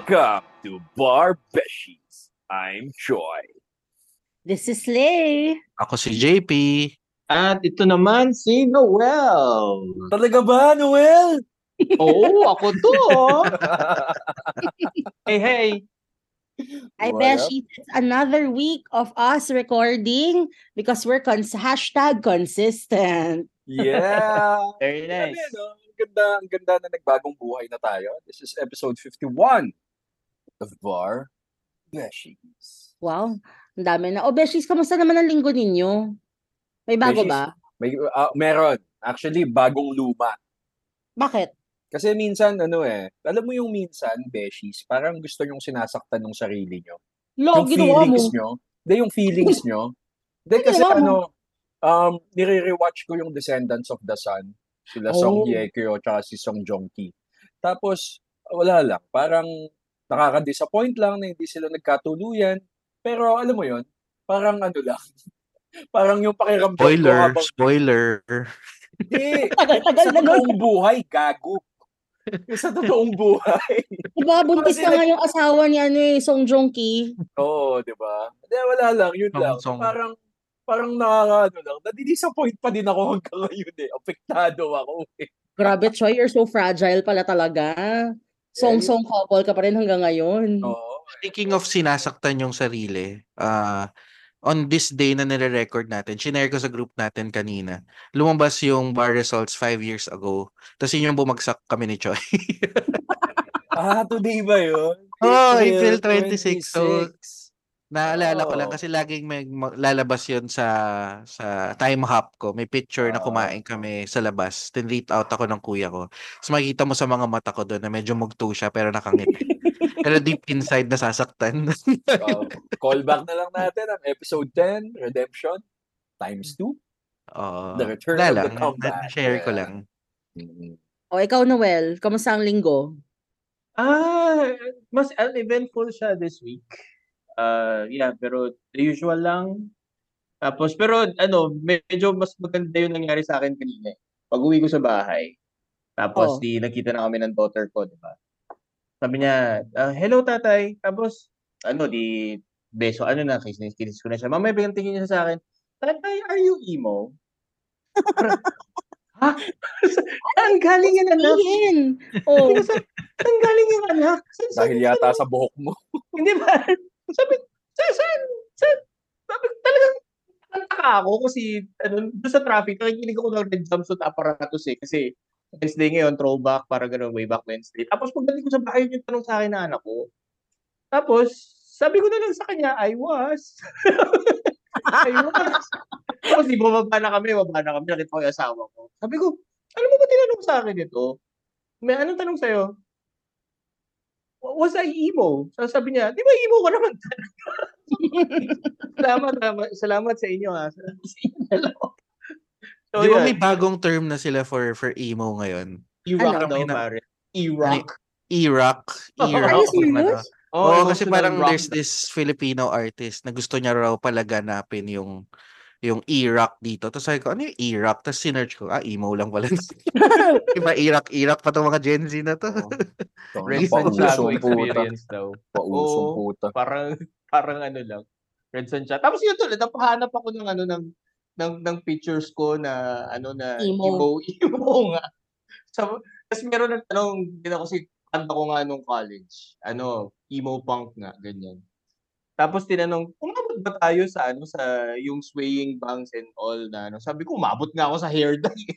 Welcome to Bar Beshies. I'm Joy. This is Lay. Ako si JP. At ito naman si Noel. Talaga ba, Noel? Oo, ako to. hey, hey. I What she it's another week of us recording because we're cons- hashtag consistent. Yeah. Very nice. no? Ang ganda, ang ganda na nagbagong buhay na tayo. This is episode 51 of Bar Beshies. Wow, ang dami na. O Beshies, kamusta naman ang linggo ninyo? May bago Beshies. ba? May, ah, meron. Actually, bagong luma. Bakit? Kasi minsan, ano eh, alam mo yung minsan, Beshies, parang gusto nyong sinasaktan ng sarili nyo. Lo, yung ginawa mo. feelings nyo. Hindi, yung feelings nyo. Hindi, Ano kasi ginawa mo? ano, um, nire-rewatch ko yung Descendants of the Sun. Sila Oh. Song Ye Kyo, tsaka si Song Joong Ki. Tapos, wala lang. Parang nakaka-disappoint lang na hindi sila nagkatuluyan. Pero alam mo yon parang ano lang. parang yung pakiramdam ko Spoiler, habang, spoiler. hindi, Tagal-tagal sa na nun. totoong buhay, gago. Yung sa totoong buhay. Diba, buntis na nga yung asawa ni ano eh, Song Joong Ki. Oo, di ba? Hindi, wala lang. Yun Song- lang. song. Parang, parang nakaka, ano lang, nadidisappoint pa din ako hanggang ngayon eh. Apektado ako eh. Grabe, Choy, you're so fragile pala talaga. Song-song couple ka pa rin hanggang ngayon. Oo. Speaking of sinasaktan yung sarili, ah on this day na nire-record natin, shinare ko sa group natin kanina, lumabas yung bar results five years ago. Tapos yun yung bumagsak kami ni Choi. Ah, today ba yun? Oh, April 26. So, Naalala ko lang kasi laging may ma- lalabas yun sa sa time hop ko. May picture na kumain kami sa labas. Tinreat out ako ng kuya ko. So makikita mo sa mga mata ko doon na medyo mugto siya pero nakangiti. pero deep inside nasasaktan. Oh, callback na lang natin ang episode 10, Redemption, times 2. Oo. The return Wala of the lang. comeback. Na-share ko lang. Mm. O, ikaw, Noel, kamusta ang linggo? Ah, mas uneventful siya this week. Uh, yeah, pero the usual lang. Tapos, pero ano, medyo mas maganda yung nangyari sa akin kanina. Pag uwi ko sa bahay, tapos Oh. di nakita na kami ng daughter ko, di ba? Sabi niya, ah, hello tatay. Tapos, ano, di, beso, ano na, kinis, kinis ko na siya. Mamaya biglang tingin niya sa akin, tatay, are you emo? ha? Saan galing yan, anak? Oh, Saan galing yung anak? Saan, Dahil yata sa buhok mo. Hindi ba? Sabi, saan, saan, saan? Sabi, talagang nagtaka ako kasi ano, doon sa traffic, nakikinig ako ng red jumpsuit apparatus eh. Kasi Wednesday ngayon, throwback, para gano'n, way back Wednesday. Tapos pagdating ko sa bahay, yun yung tanong sa akin na anak ko. Tapos, sabi ko na lang sa kanya, I was. I was. Tapos di bumaba na kami, baba na kami, nakita ko yung asawa ko. Sabi ko, ano mo ba tinanong sa akin ito? May anong tanong sa'yo? Was I emo? So, sabi niya, di ba emo ka naman salamat, salamat, salamat sa inyo ha. Salamat sa inyo. So, Di ba yun. may bagong term na sila for for emo ngayon? E-rock Ano? daw, na- pare. E-rock. E-rock. Oh, E-rock. are you kung ano. Oo, kasi parang rock there's this Filipino artist na gusto niya raw palaganapin yung yung E-rock dito. Tapos sabi ko, ano yung E-rock? Tapos sinearch ko, ah, emo lang pala. Iba E-rock, E-rock pa itong mga Gen Z na to. Pausong Santiago puta. experience daw. Pausong Oo. puta. Parang, parang ano lang. Red Santiago. Tapos yun tulad, napahanap ako ng ano, ng, ng, ng pictures ko na, ano, na Emo. emo, emo nga. So, tapos meron ng tanong, din ako si kanta ko nga nung college. Ano, emo punk nga, ganyan. Tapos tinanong, umabot ba tayo sa ano sa yung swaying bangs and all na ano? Sabi ko, umabot nga ako sa hair dye.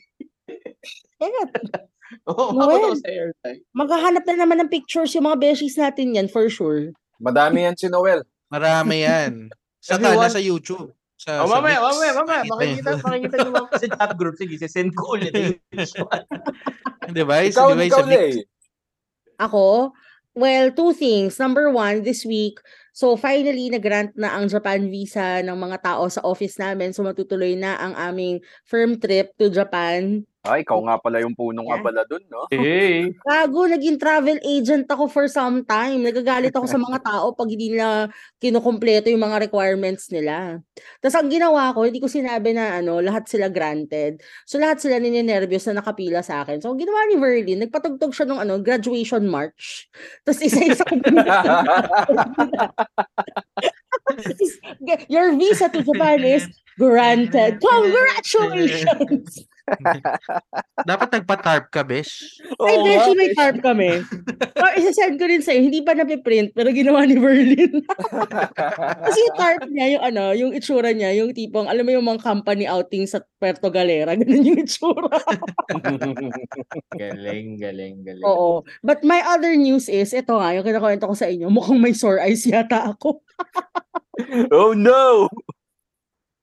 Shit. Oo, umabot Noel. ako sa hair dye. Maghahanap na naman ng pictures yung mga beshies natin yan, for sure. Madami yan si Noel. Marami yan. Saka Everyone- nasa YouTube. Sa, Oh, sa mamaya, Mix. mamaya, mamaya. Makita Makikita, makikita nyo mga sa chat group. Sige, send ko ulit. Di ba? Sa- Ikaw, di ba ikaw, sa? Lay. Ako, well, two things. Number one, this week, So finally, nag-grant na ang Japan visa ng mga tao sa office namin. So matutuloy na ang aming firm trip to Japan. Ay, ikaw nga pala yung punong Yeah. abala dun, no? Hey. Gago, naging travel agent ako for some time. Nagagalit ako sa mga tao pag hindi nila kinukumpleto yung mga requirements nila. Tapos ang ginawa ko, hindi ko sinabi na ano, lahat sila granted. So lahat sila ninenervyos na nakapila sa akin. So ginawa ni Verlin, nagpatugtog siya ng ano, graduation march. Tapos isa-isa ko Your visa to Japan is granted. Congratulations! Dapat nagpa-tarp ka, besh. Ay, Oo Beshi, nga, may besh. tarp kami. Or isa-send ko rin sa'yo. Hindi pa napiprint, pero ginawa ni Berlin. Kasi yung tarp niya, yung ano, yung itsura niya, yung tipong, alam mo yung mga company outing sa Puerto Galera, ganun yung itsura. galing, galing, galing. Oo. But my other news is, ito nga, yung kinakwento ko sa inyo, mukhang may sore eyes yata ako. oh no!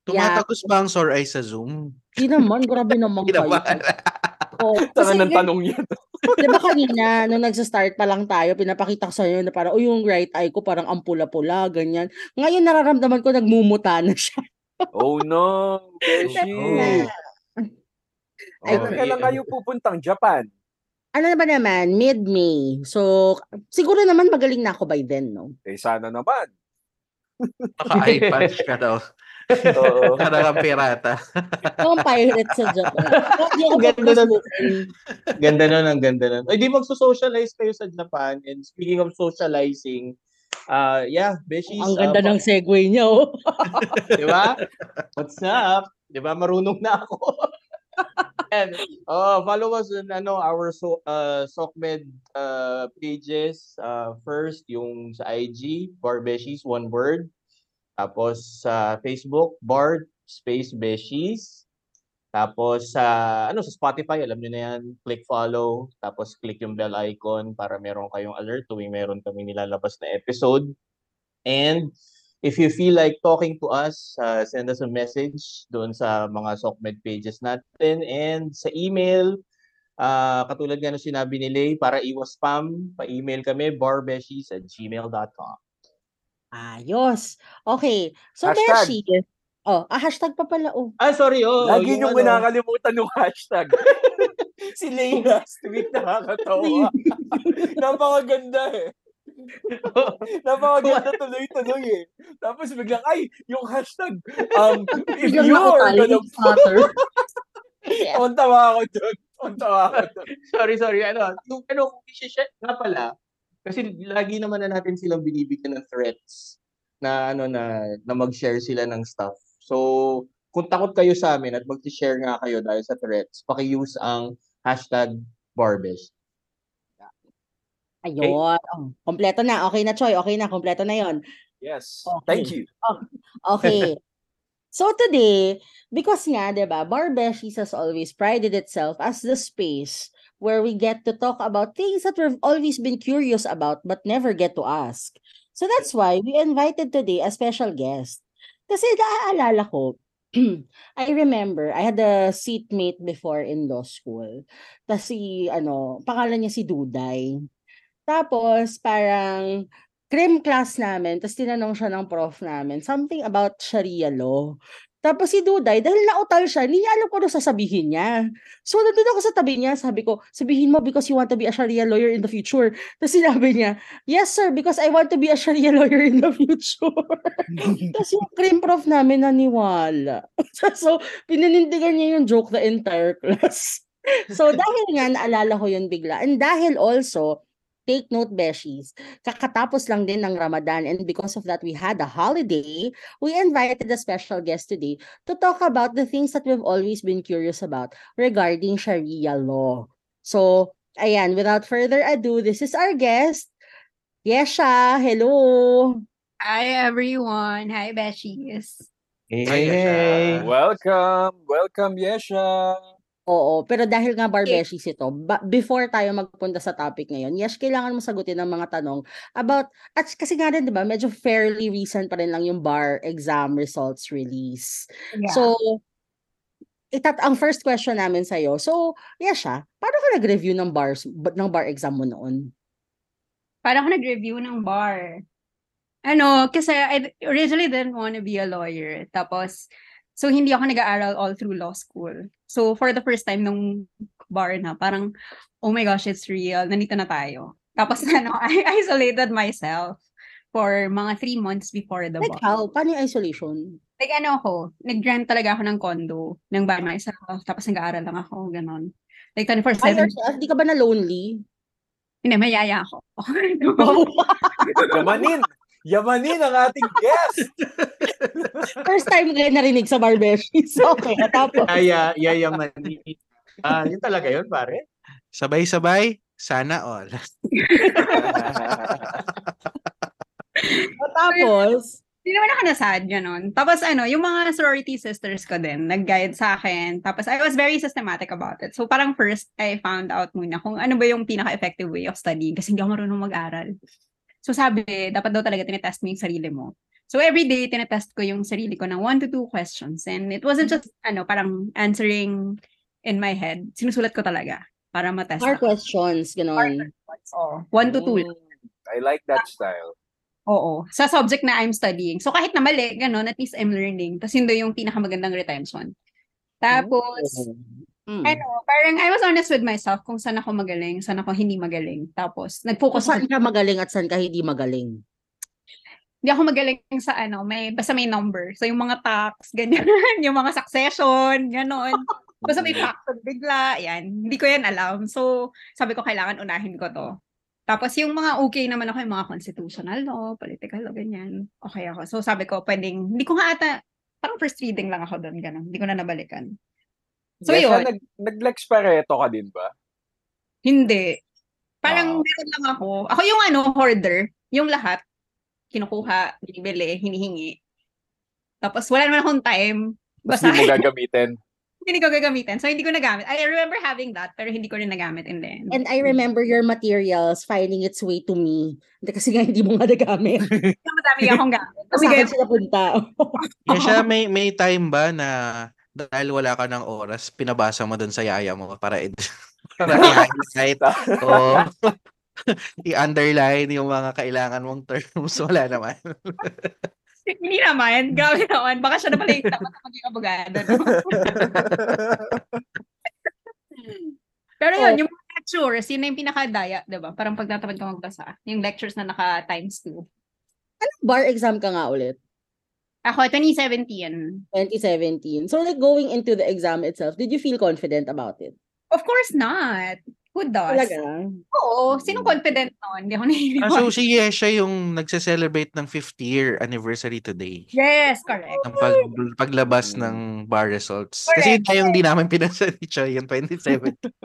Tumatagos ba ang sore eye sa Zoom? Hindi naman, grabe naman Hindi kayo. Saka Kasi ng tanong niya. Di ba kanina, nung nagsa-start pa lang tayo, pinapakita ko sa inyo na parang, oh, yung right eye ko parang ang pula-pula, ganyan. Ngayon, nararamdaman ko nagmumuta na siya. Oh no, Beshi. Na. Ay, Kailan kailan kayo pupuntang Japan? Ano na ba naman, mid-May. So, siguro naman magaling na ako by then, no? Eh, sana naman. Naka-iPad ka daw. Oo. Parang kang pirata. Ako ang pirate sa Japan. Ang ganda nun. Ganda nun, ang ganda nun. Ay, di magso-socialize kayo sa Japan. And speaking of socializing, uh, yeah, Beshies. Ang ganda ng segue niya, oh. Di ba? What's up? Di ba? Marunong na ako. And, oh, follow us on ano, our so, uh, SOCMED uh, pages. Uh, first, yung sa IG, Bar Beshies, one word. Tapos sa Facebook, Bar Space Beshies. Tapos sa ano sa Spotify, alam niyo na yan, click follow, tapos click yung bell icon para meron kayong alert tuwing meron kami nilalabas na episode. And if you feel like talking to us, uh, send us a message doon sa mga SOCMED pages natin and sa email, uh, katulad nga ng sinabi ni Lay, para iwas spam, pa-email kami, barbeshies at gmail.com. Ayos. Okay. So, Hashtag. Beshi. Oh, ah, hashtag pa pala, oh. Ah, sorry, oh. Lagi niyong ano, kinakalimutan yung hashtag. si Lay last week nakakatawa. Napakaganda eh. Napakaganda tuloy-tuloy eh. Tapos biglang, ay, yung hashtag, um, if you're gonna... yung father. Tontawa ako dun. Tontawa ako dun. sorry, sorry. Ano, yung ano, kung i-share nga pala, kasi lagi naman na natin silang binibigyan ng threats na ano na na mag-share sila ng stuff. So, kung takot kayo sa amin at mag-share nga kayo dahil sa threats, paki-use ang hashtag Barbish. Ayun. Oh, kompleto na. Okay na, Choy. Okay na. Kompleto na yon. Yes. Okay. Thank you. Okay. so today, because nga, di ba, Barbeshies has always prided itself as the space where we get to talk about things that we've always been curious about but never get to ask. So that's why we invited today a special guest. Kasi naaalala ko, I remember, I had a seatmate before in law school. Tapos si, ano, pangalan niya si Duday. Tapos, parang, crim class namin, tapos tinanong siya ng prof namin, something about Sharia law. Tapos si Duday, dahil nautal siya, hindi niya alam kung ano sasabihin niya. So, nandun ako sa tabi niya, sabi ko, sabihin mo because you want to be a Sharia lawyer in the future. Tapos sinabi niya, yes sir, because I want to be a Sharia lawyer in the future. Tapos yung crim prof namin naniwala. so, pinanindigan niya yung joke the entire class. so, dahil nga, naalala ko yun bigla. And dahil also, take note, Beshies, kakatapos lang din ng Ramadan and because of that, we had a holiday. We invited a special guest today to talk about the things that we've always been curious about regarding Sharia law. So, ayan, without further ado, this is our guest, Yesha. Hello. Hi everyone. Hi Beshies. Hey, Hi, Yasha. hey. Welcome. Welcome, Yesha. Oo, pero dahil nga Barbeshies ito, ba- before tayo magpunta sa topic ngayon, yes, kailangan mo sagutin ng mga tanong about, at kasi nga rin, di ba, medyo fairly recent pa rin lang yung bar exam results release. Yeah. So, itat ang first question namin sa So, yes siya, paano ka nag-review ng bars ng bar exam mo noon? Paano ako nag-review ng bar? Ano, kasi I originally didn't want to be a lawyer. Tapos, so hindi ako nag-aaral all through law school. So, for the first time nung bar na, parang, oh my gosh, it's real. Nandito na tayo. Tapos, ano, I isolated myself for mga three months before the Like bar. how? Paano yung isolation? Like ano ako, nag-rent talaga ako ng condo, ng bahay myself, tapos nag-aaral lang ako, ganon. Like By 24-7. yourself? Di ka ba na lonely? Hindi, mayaya ako. Yamanin! Yamanin ang ating guest! First time ko narinig sa Barbeshies. Okay, tapos. Yaya, yayaman. Ah, yun talaga yun, pare. Sabay-sabay, sana all. Tapos, Hindi naman ako nasad, gano'n. Tapos ano, yung mga sorority sisters ko din, nag-guide sa akin. Tapos I was very systematic about it. So parang first, I found out muna kung ano ba yung pinaka-effective way of studying kasi hindi ako marunong mag-aral. So sabi, dapat daw talaga tinetest mo yung sarili mo. So every day, tinetest ko yung sarili ko ng one to two questions. And it wasn't just, ano, parang answering in my head. Sinusulat ko talaga para matest. hard questions, gano'n. Oo. One to two. Mm, I like that style. Oo. Sa subject na I'm studying. So kahit na mali, ganun, at least I'm learning. Tapos yun daw yung pinakamagandang retention. Tapos, Mm. ano, parang I was honest with myself kung saan ako magaling, saan ako hindi magaling. Tapos, Kung nag-focus saan ako. ka magaling at saan ka hindi magaling. Hindi ako magaling sa ano, may, basta may number. So yung mga tax, ganyan. yung mga succession, gano'n. Basta may fraction bigla, yan. Hindi ko yan alam. So, sabi ko, kailangan unahin ko to. Tapos yung mga okay naman ako, yung mga constitutional law, political law, ganyan. Okay ako. So sabi ko, pwedeng, hindi ko nga ata, parang first reading lang ako doon, ganun. Hindi ko na nabalikan. So Yes, yun, nag, nag-lex pareto ka din ba? hindi. Parang Ah. meron lang ako. Ako yung ano, hoarder. Yung lahat, kinukuha, binibili, hinihingi. Tapos wala naman akong time. Basta di mo gagamitin. hindi ko gagamitin. So hindi ko nagamit. I remember having that, pero hindi ko rin nagamit in the end. And I remember your materials finding its way to me. Hindi kasi nga hindi mo nga nagamit. Madami akong gamit. Kasi akin sila punta. Siya, may, may time ba na dahil wala ka ng oras, pinabasa mo dun sa yaya mo para, ed- para i-highlight o i-underline yung mga kailangan mong terms. Wala naman. Hindi naman. Grabe naman. Baka siya na pala yung dapat na maging abogado. No? Pero yun, Oh. yung mga lectures, yun na yung pinakadaya, di ba? Parang pagtatamad ka magbasa. Yung lectures na naka times two. Bar exam ka nga ulit. Ako, 2017. 2017. So like going into the exam itself, did you feel confident about it? Of course not. Who does? Talaga? Oo. Sinong confident nun? Hindi ako Ah, nahihiliwan. so si Yesha yung nagse-celebrate ng 5th year anniversary today. Yes, correct. Ng pag, paglabas ng bar results. Kasi yun Correct. yung di namin pinasa ni Choy yung 27.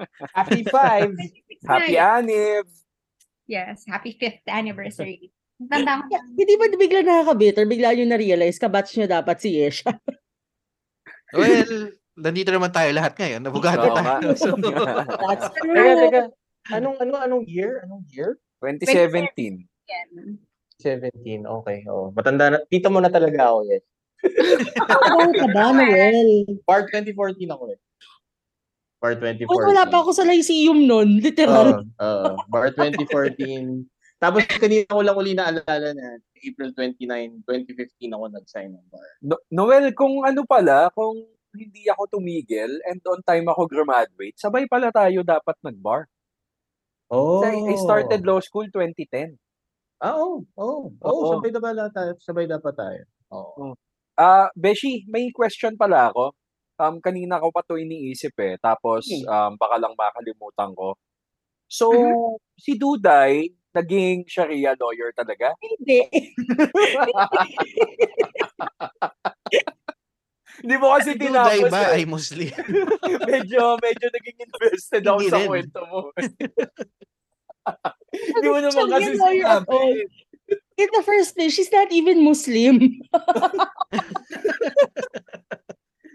Happy five. Happy Anib! Yes, happy fifth anniversary. Tanda ko hindi ba bigla nakaka-bitter? Bigla nyo na-realize, kabatch nyo dapat si Yesha. well, nandito naman tayo lahat ngayon. Abogado nga. tayo. So, That's Teka, teka. Anong, ano, anong year? Anong year? 2017. yan. 17. Okay. Oh. Matanda na. Tito mo na talaga ako, yes. Ano ka ba, Noel? Part 2014 ako eh. Part 2014. Oh, wala pa ako sa Lyceum nun, literal. Oo, oo. Bar 2014. Tapos kanina ko lang uli naalala na April 29, 2015 ako nag-sign ng bar. No- Noel, kung ano pala, kung hindi ako tumigil and on time ako graduate, sabay pala tayo dapat nag-bar. Oh. I started law school 2010. Ah, oo. Oo. Oo, Oo. sabay dapat tayo. Sabay dapat tayo. Oo. Ah, Beshi, may question pala ako. Um, kanina ko pa to iniisip eh. Tapos, Hmm. um, baka lang makalimutan ko. So, si Duday, naging Sharia lawyer talaga? Hindi. Hindi mo kasi si Duday tinapos ba eh. ay Muslim? medyo, medyo naging invested ako Hindi sa rin. kwento mo. Hindi mo naman kasi sinabi. In the first place, she's not even Muslim.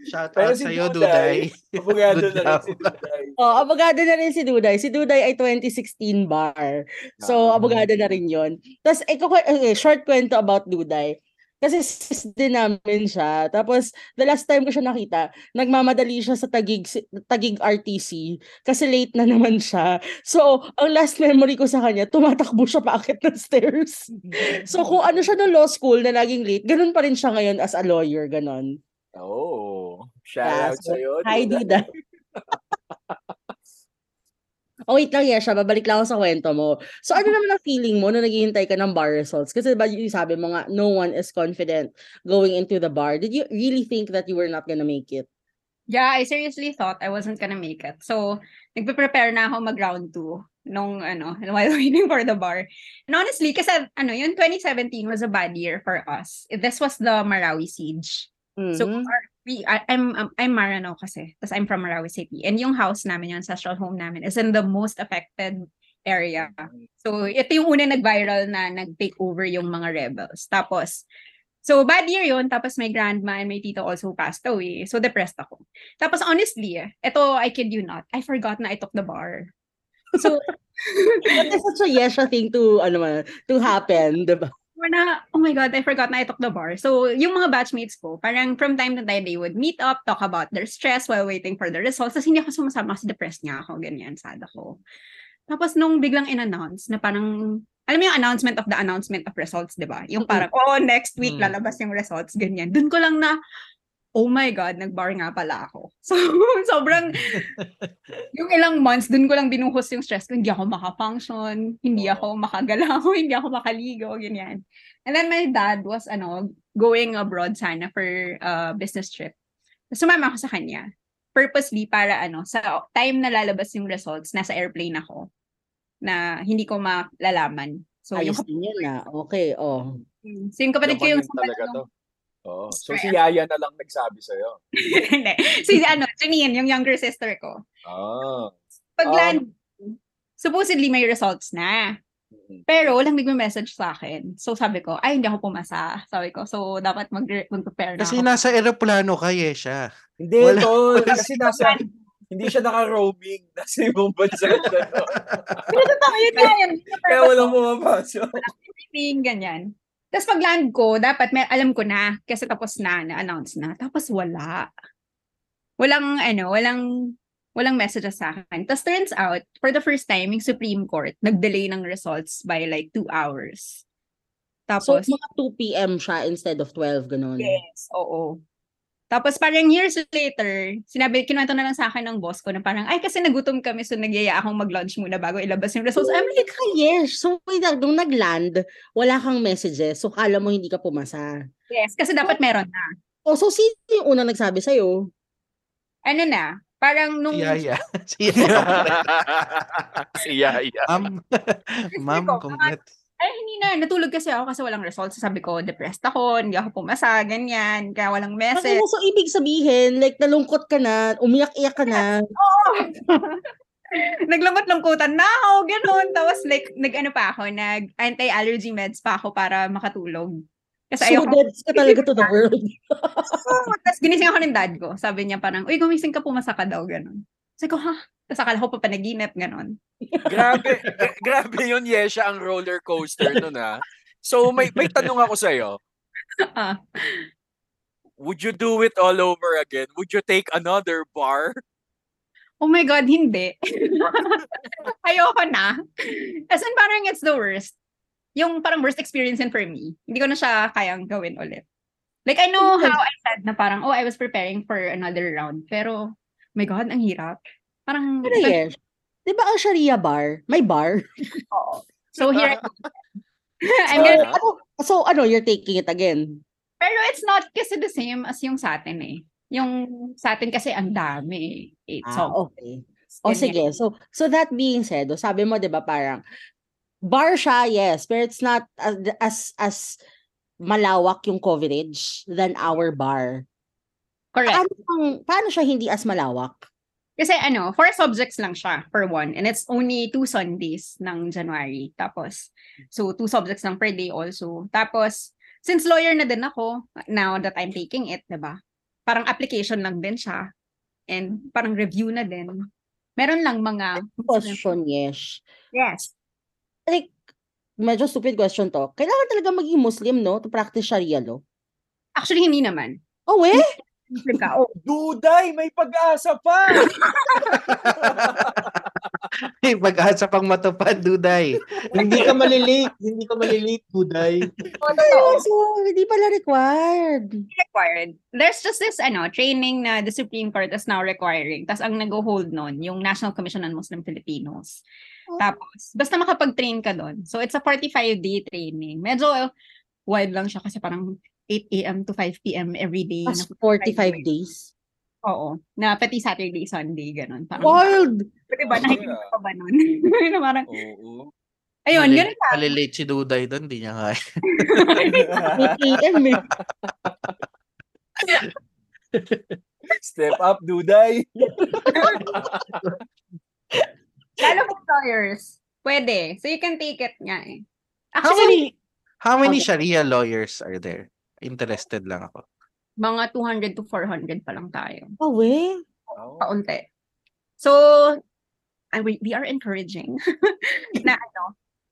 Shout Pero out si sa'yo, Duday, Duday. Abogado na rin si Duday. Oh, abogado na rin si Duday. Si Duday ay 2016 bar. So, Ah. abogado na rin yon. Tapos, eh, okay, short kwento about Duday. Kasi sis din namin siya. Tapos, the last time ko siya nakita, nagmamadali siya sa Tagig, Tagig RTC kasi late na naman siya. So, ang last memory ko sa kanya, tumatakbo siya paakit ng stairs. So, kung ano siya no law school na laging late, ganun pa rin siya ngayon as a lawyer, ganun. Oh, shout Yeah, out so, sa'yo. Hi, Dida. Oh, wait lang, Yesha. Babalik lang ako sa kwento mo. So, ano naman ang feeling mo nung naghihintay ka ng bar results? Kasi ba yung sabi mo nga, no one is confident going into the bar. Did you really think that you were not gonna make it? Yeah, I seriously thought I wasn't gonna make it. So, nagpe-prepare na ako mag round 2 nung ano, while waiting for the bar. And honestly, kasi ano, yung 2017 was a bad year for us. This was the Marawi siege. So, Mhm. our- we, I, I'm, um, I'm Marano kasi. Tapos I'm from Marawi City. And yung house namin, yung ancestral home namin, is in the most affected area. So, ito yung una nag-viral na nag-take over yung mga rebels. Tapos, so bad year yun. Tapos may grandma and my tito also passed away. So, depressed ako. Tapos, honestly, ito, I kid you not, I forgot na I took the bar. So, That's such a Yesha thing to, ano man, to happen, diba? na, oh my God, I forgot na I took the bar. So, yung mga batchmates ko, parang from time to time, they would meet up, talk about their stress while waiting for the results. Tapos hindi ako sumasama kasi depressed nga ako, ganyan, sad ako. Tapos nung biglang in-announce na parang, alam mo yung announcement of the announcement of results, di ba? Yung parang, oh, next week Mm. lalabas yung results, ganyan. Dun ko lang na, oh my God, nag-bar nga pala ako. So, sobrang, yung ilang months, dun ko lang binuhos yung stress ko. Hindi ako makafunction, hindi ako makagalaw, hindi ako makaligo, ganyan. And then my dad was, ano, going abroad sana for a business trip. So, sumama ako sa kanya. Purposely para, ano, sa time na lalabas yung results, nasa airplane ako na hindi ko malalaman. So, yung, Ayos din yun na. Okay, oh. so, yung kapatid ko yung talaga to. Oo. So, si Yaya na lang nagsabi sa'yo. Hindi. si ano, Janine, yung younger sister ko. Ah. Pag Um, land, supposedly may results na. Mhm. Pero walang nagme-message sa akin. So sabi ko, ay hindi ako pumasa. Sabi ko, so dapat mag mag-prepare na Kasi ako. nasa eroplano ka, Yesha. Hindi, Wala- tol. wala Kasi nasa, hindi siya naka-roaming. Nasa ibang bansa siya. Pero totoo, yun nga yun. Kaya walang pumapasok. Everything, ganyan. Tapos pag land ko, dapat may, alam ko na. Kasi tapos na, na-announce na. Tapos wala. Walang, ano, walang, walang messages sa akin. Tapos turns out, for the first time, yung Supreme Court, nag-delay ng results by like two hours. So, Tapos, mga 2 p.m. siya instead of 12, ganun. Yes, oo. Tapos parang years later, sinabi, kinuwento na lang sa akin ng boss ko na parang, ay kasi nagutom kami so nagyaya akong mag-lunch muna bago ilabas yung results. I'm like, Ah, yes. So, nung nag-land, wala kang messages. So, kala mo hindi ka pumasa. yes, kasi dapat meron na. Oh, so, sino yung unang nagsabi sa'yo? Ano na, parang nung, Si Yaya. si Yaya. si Yaya. Ma'am, ma'am, congrats. Ay hindi na, natulog kasi ako kasi walang results. Sabi ko, depressed ako, hindi ako pumasa, ganyan, kaya walang message. so, ibig sabihin, like, nalungkot ka na, umiyak-iyak ka na. Naglamot-lungkutan na ako, ganun. Tapos like, nag-ano pa ako, nag-anti-allergy meds pa ako para makatulog. Kasi So, ayoko deads ka talaga to the world. Oo, Tapos ginising ako ng dad ko. Sabi niya parang, uy, gumising ka, pumasa ka daw, gano'n. Sabi ko, ha? Tapos akala ko pa panaginip, gano'n. grabe, gra- grabe yun, Yesha, ang roller coaster nun ha. So, may, may tanong ako sa'yo. Ah. Would you do it all over again? Would you take another bar? Oh my God, hindi. Ayoko na. As in, parang it's the worst. Yung parang worst experience for me. Hindi ko na siya kayang gawin ulit. Like, I know how I said na parang, oh, I was preparing for another round. Pero, my God, ang hirap. Parang, Pero yes. Di ba ang Sharia bar? May bar? Oo. So, here I'm gonna Sana. Ano, so, ano, you're taking it again? Pero it's not kasi the same as yung sa atin eh. Yung sa atin kasi ang dami. Eh. Ah, So, okay. O sige, so so that being said, o sabi mo 'di ba parang bar siya, yes, but it's not as as, as malawak yung coverage than our bar. correct. Paano, paano siya hindi as malawak? Kasi ano, four subjects lang siya per one. And it's only two Sundays ng January. Tapos, so two subjects lang per day also. Tapos, since lawyer na din ako, now that I'm taking it, 'di ba? Parang application lang din siya. And parang review na din. Meron lang mga... Question, yes. Yes. Like, medyo stupid question to. Kailangan talaga maging Muslim, no? To practice Sharia law? Actually, hindi naman. Oh, eh? Ka. Oh, Duday, may pag-asa pa! Hey, pag-asa pang matupad, Duday. hindi ka malilate. Hindi ka malilate, Buday. totoo. So, hindi pala required. required. There's just this ano training na the Supreme Court is now requiring. Tapos ang nag-hold nun, yung National Commission on Muslim Filipinos. Oh. Tapos, basta makapag-train ka doon. So, it's a 45-day training. Medyo wild lang siya kasi parang 8 a.m. to 5 p.m. every day. As Na, 45 days. oo. Na pati Saturday, Sunday, ganun. Parang, Wild! Diba, nakikita Yeah. pa ba nun? na parang, Oo. ayun, Malil- ganun lang. Malilate si Duday doon, di niya kaya. 8 a.m. eh. Step up, Duday! Lalo kung lawyers. Pwede. So, you can take it nga eh. How Actually, many, how many Okay. Sharia lawyers are there? Interested lang ako. mga 200 to 400 pa lang tayo. Oh, eh? Paunti. So, I, we, we are encouraging na ano,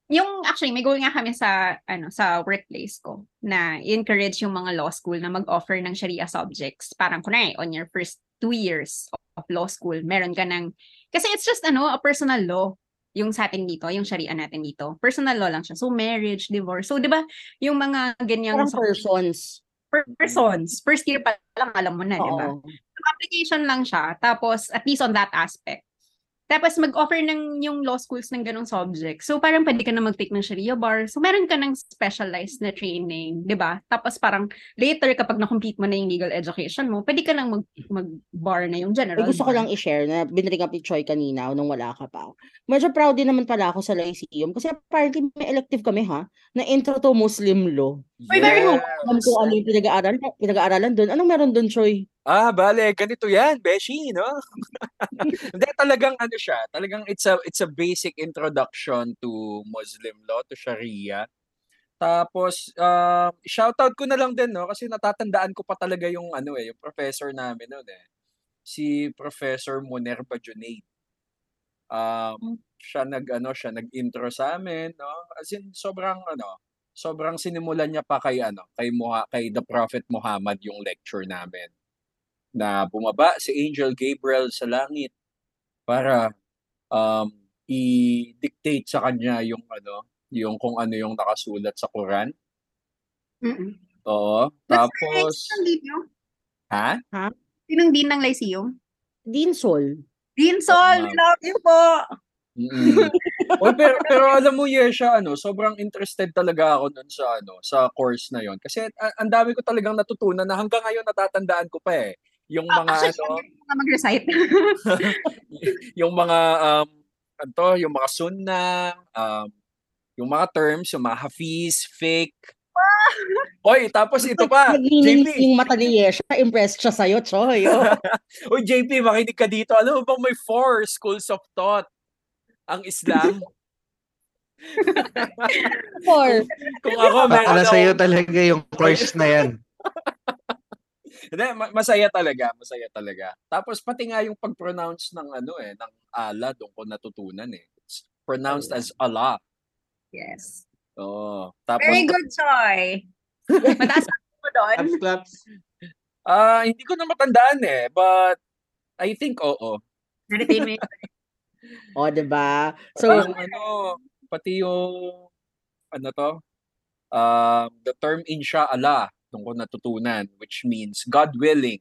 yung actually may goal nga kami sa ano sa workplace ko na encourage yung mga law school na mag-offer ng Sharia subjects. Parang kunwari on your first two years of law school, meron ka ng kasi it's just ano, a personal law yung sa atin dito, yung Sharia natin dito. Personal law lang siya. So marriage, divorce. So 'di ba, yung mga ganyang Parang persons. persons, first year pa lang alam mo na, 'di ba? So, application lang siya. Tapos, at least on that aspect. Tapos, mag-offer ng yung law schools ng ganong subject. So, parang pwede ka na mag-take ng Sharia bar. So, meron ka ng specialized na training, di ba? Tapos, parang later, kapag na-complete mo na yung legal education mo, pwede ka lang mag- mag-bar na yung general Ay, gusto ko bar. lang i-share na binring up ni Choi kanina nung wala ka pa. Medyo proud din naman pala ako sa Lyceum kasi apparently may elective kami ha na intro to Muslim law. Uy, very Yes. Alam ko ano yung pinag-aaral, pinag-aaralan doon. Anong meron doon, Choi? Ah, bale, ganito yan, Beshi, no? Hindi, talagang ano siya, talagang it's a, it's a basic introduction to Muslim law, to Sharia. Tapos, um, shoutout ko na lang din, no? Kasi natatandaan ko pa talaga yung, ano eh, yung professor namin noon eh. Si Professor Monerba Junaid. Um, siya nag, ano, siya nag-intro sa amin, no? As in, sobrang, ano, sobrang sinimulan niya pa kay, ano, kay, Muha, kay The Prophet Muhammad yung lecture namin na bumaba si Angel Gabriel sa langit para um, i-dictate sa kanya yung ano, yung kung ano yung nakasulat sa Quran. Mm-mm. Oo. Tapos, nyo? ha? Sinong dean ng Lyceum? Dean Sol. Dean Sol, ma'am. love you po! Mm. Oy, pero, pero alam mo, Yesha, ano, sobrang interested talaga ako dun sa, ano, sa course na yon Kasi a- ang dami ko talagang natutunan na hanggang ngayon natatandaan ko pa eh. Yung Ah, mga, actually, ano, mag-recite. yung mga um ano yung mga sunna, um yung mga terms, yung mga hafiz, fake. Oy, tapos ito pa, Naglinis JP. yung mata ni Yesha. Impressed siya sa'yo, Choi. Oh. Oy, JP, makinig ka dito. Alam mo bang may four schools of thought ang Islam? Four. Kung ako, meron Para sa'yo talaga yung course na yan. Masaya talaga, masaya talaga. Tapos pati nga yung pag-pronounce ng ano eh, ng Allah, doon ko natutunan eh. It's pronounced as Allah. Yes. Oo. Tapos, Very good, Choy. Mataas mo doon. Claps, claps. ah hindi ko na matandaan eh, but I think oo. Entertainment. O, diba? So, So, yung ano, pati yung, ano to, um, the term inshallah, doon ko natutunan, which means God willing.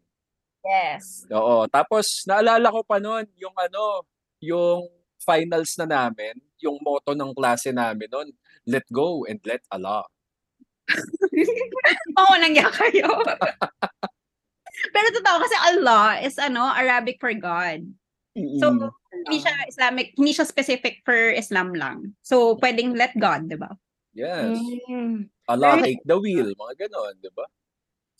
Yes. Oo. Tapos, naalala ko pa noon, yung ano, yung finals na namin, yung motto ng klase namin noon, let go and let Allah. Oo, nangyari kayo. Pero totoo kasi Allah is ano, Arabic for God. So, Mm. hindi siya Islamic, hindi siya specific for Islam lang. So, pwedeng let God, di ba? yes. mm, Allah take the wheel, mga ganon, di ba?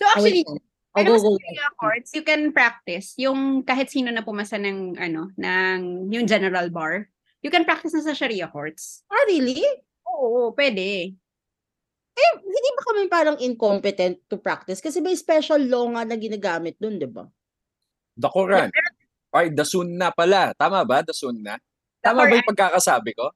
So, actually, Pero go, sa go. Sharia courts, you can practice yung kahit sino na pumasa ng ano, ng yung general bar. You can practice na sa Sharia courts. Ah, really? Oo, pwede. Eh, hindi ba kami parang incompetent to practice? Kasi may special law nga na ginagamit dun, di ba? The Quran. Ay, the Sunnah pala. Tama ba? The Sunnah? Tama ba yung pagkakasabi ko?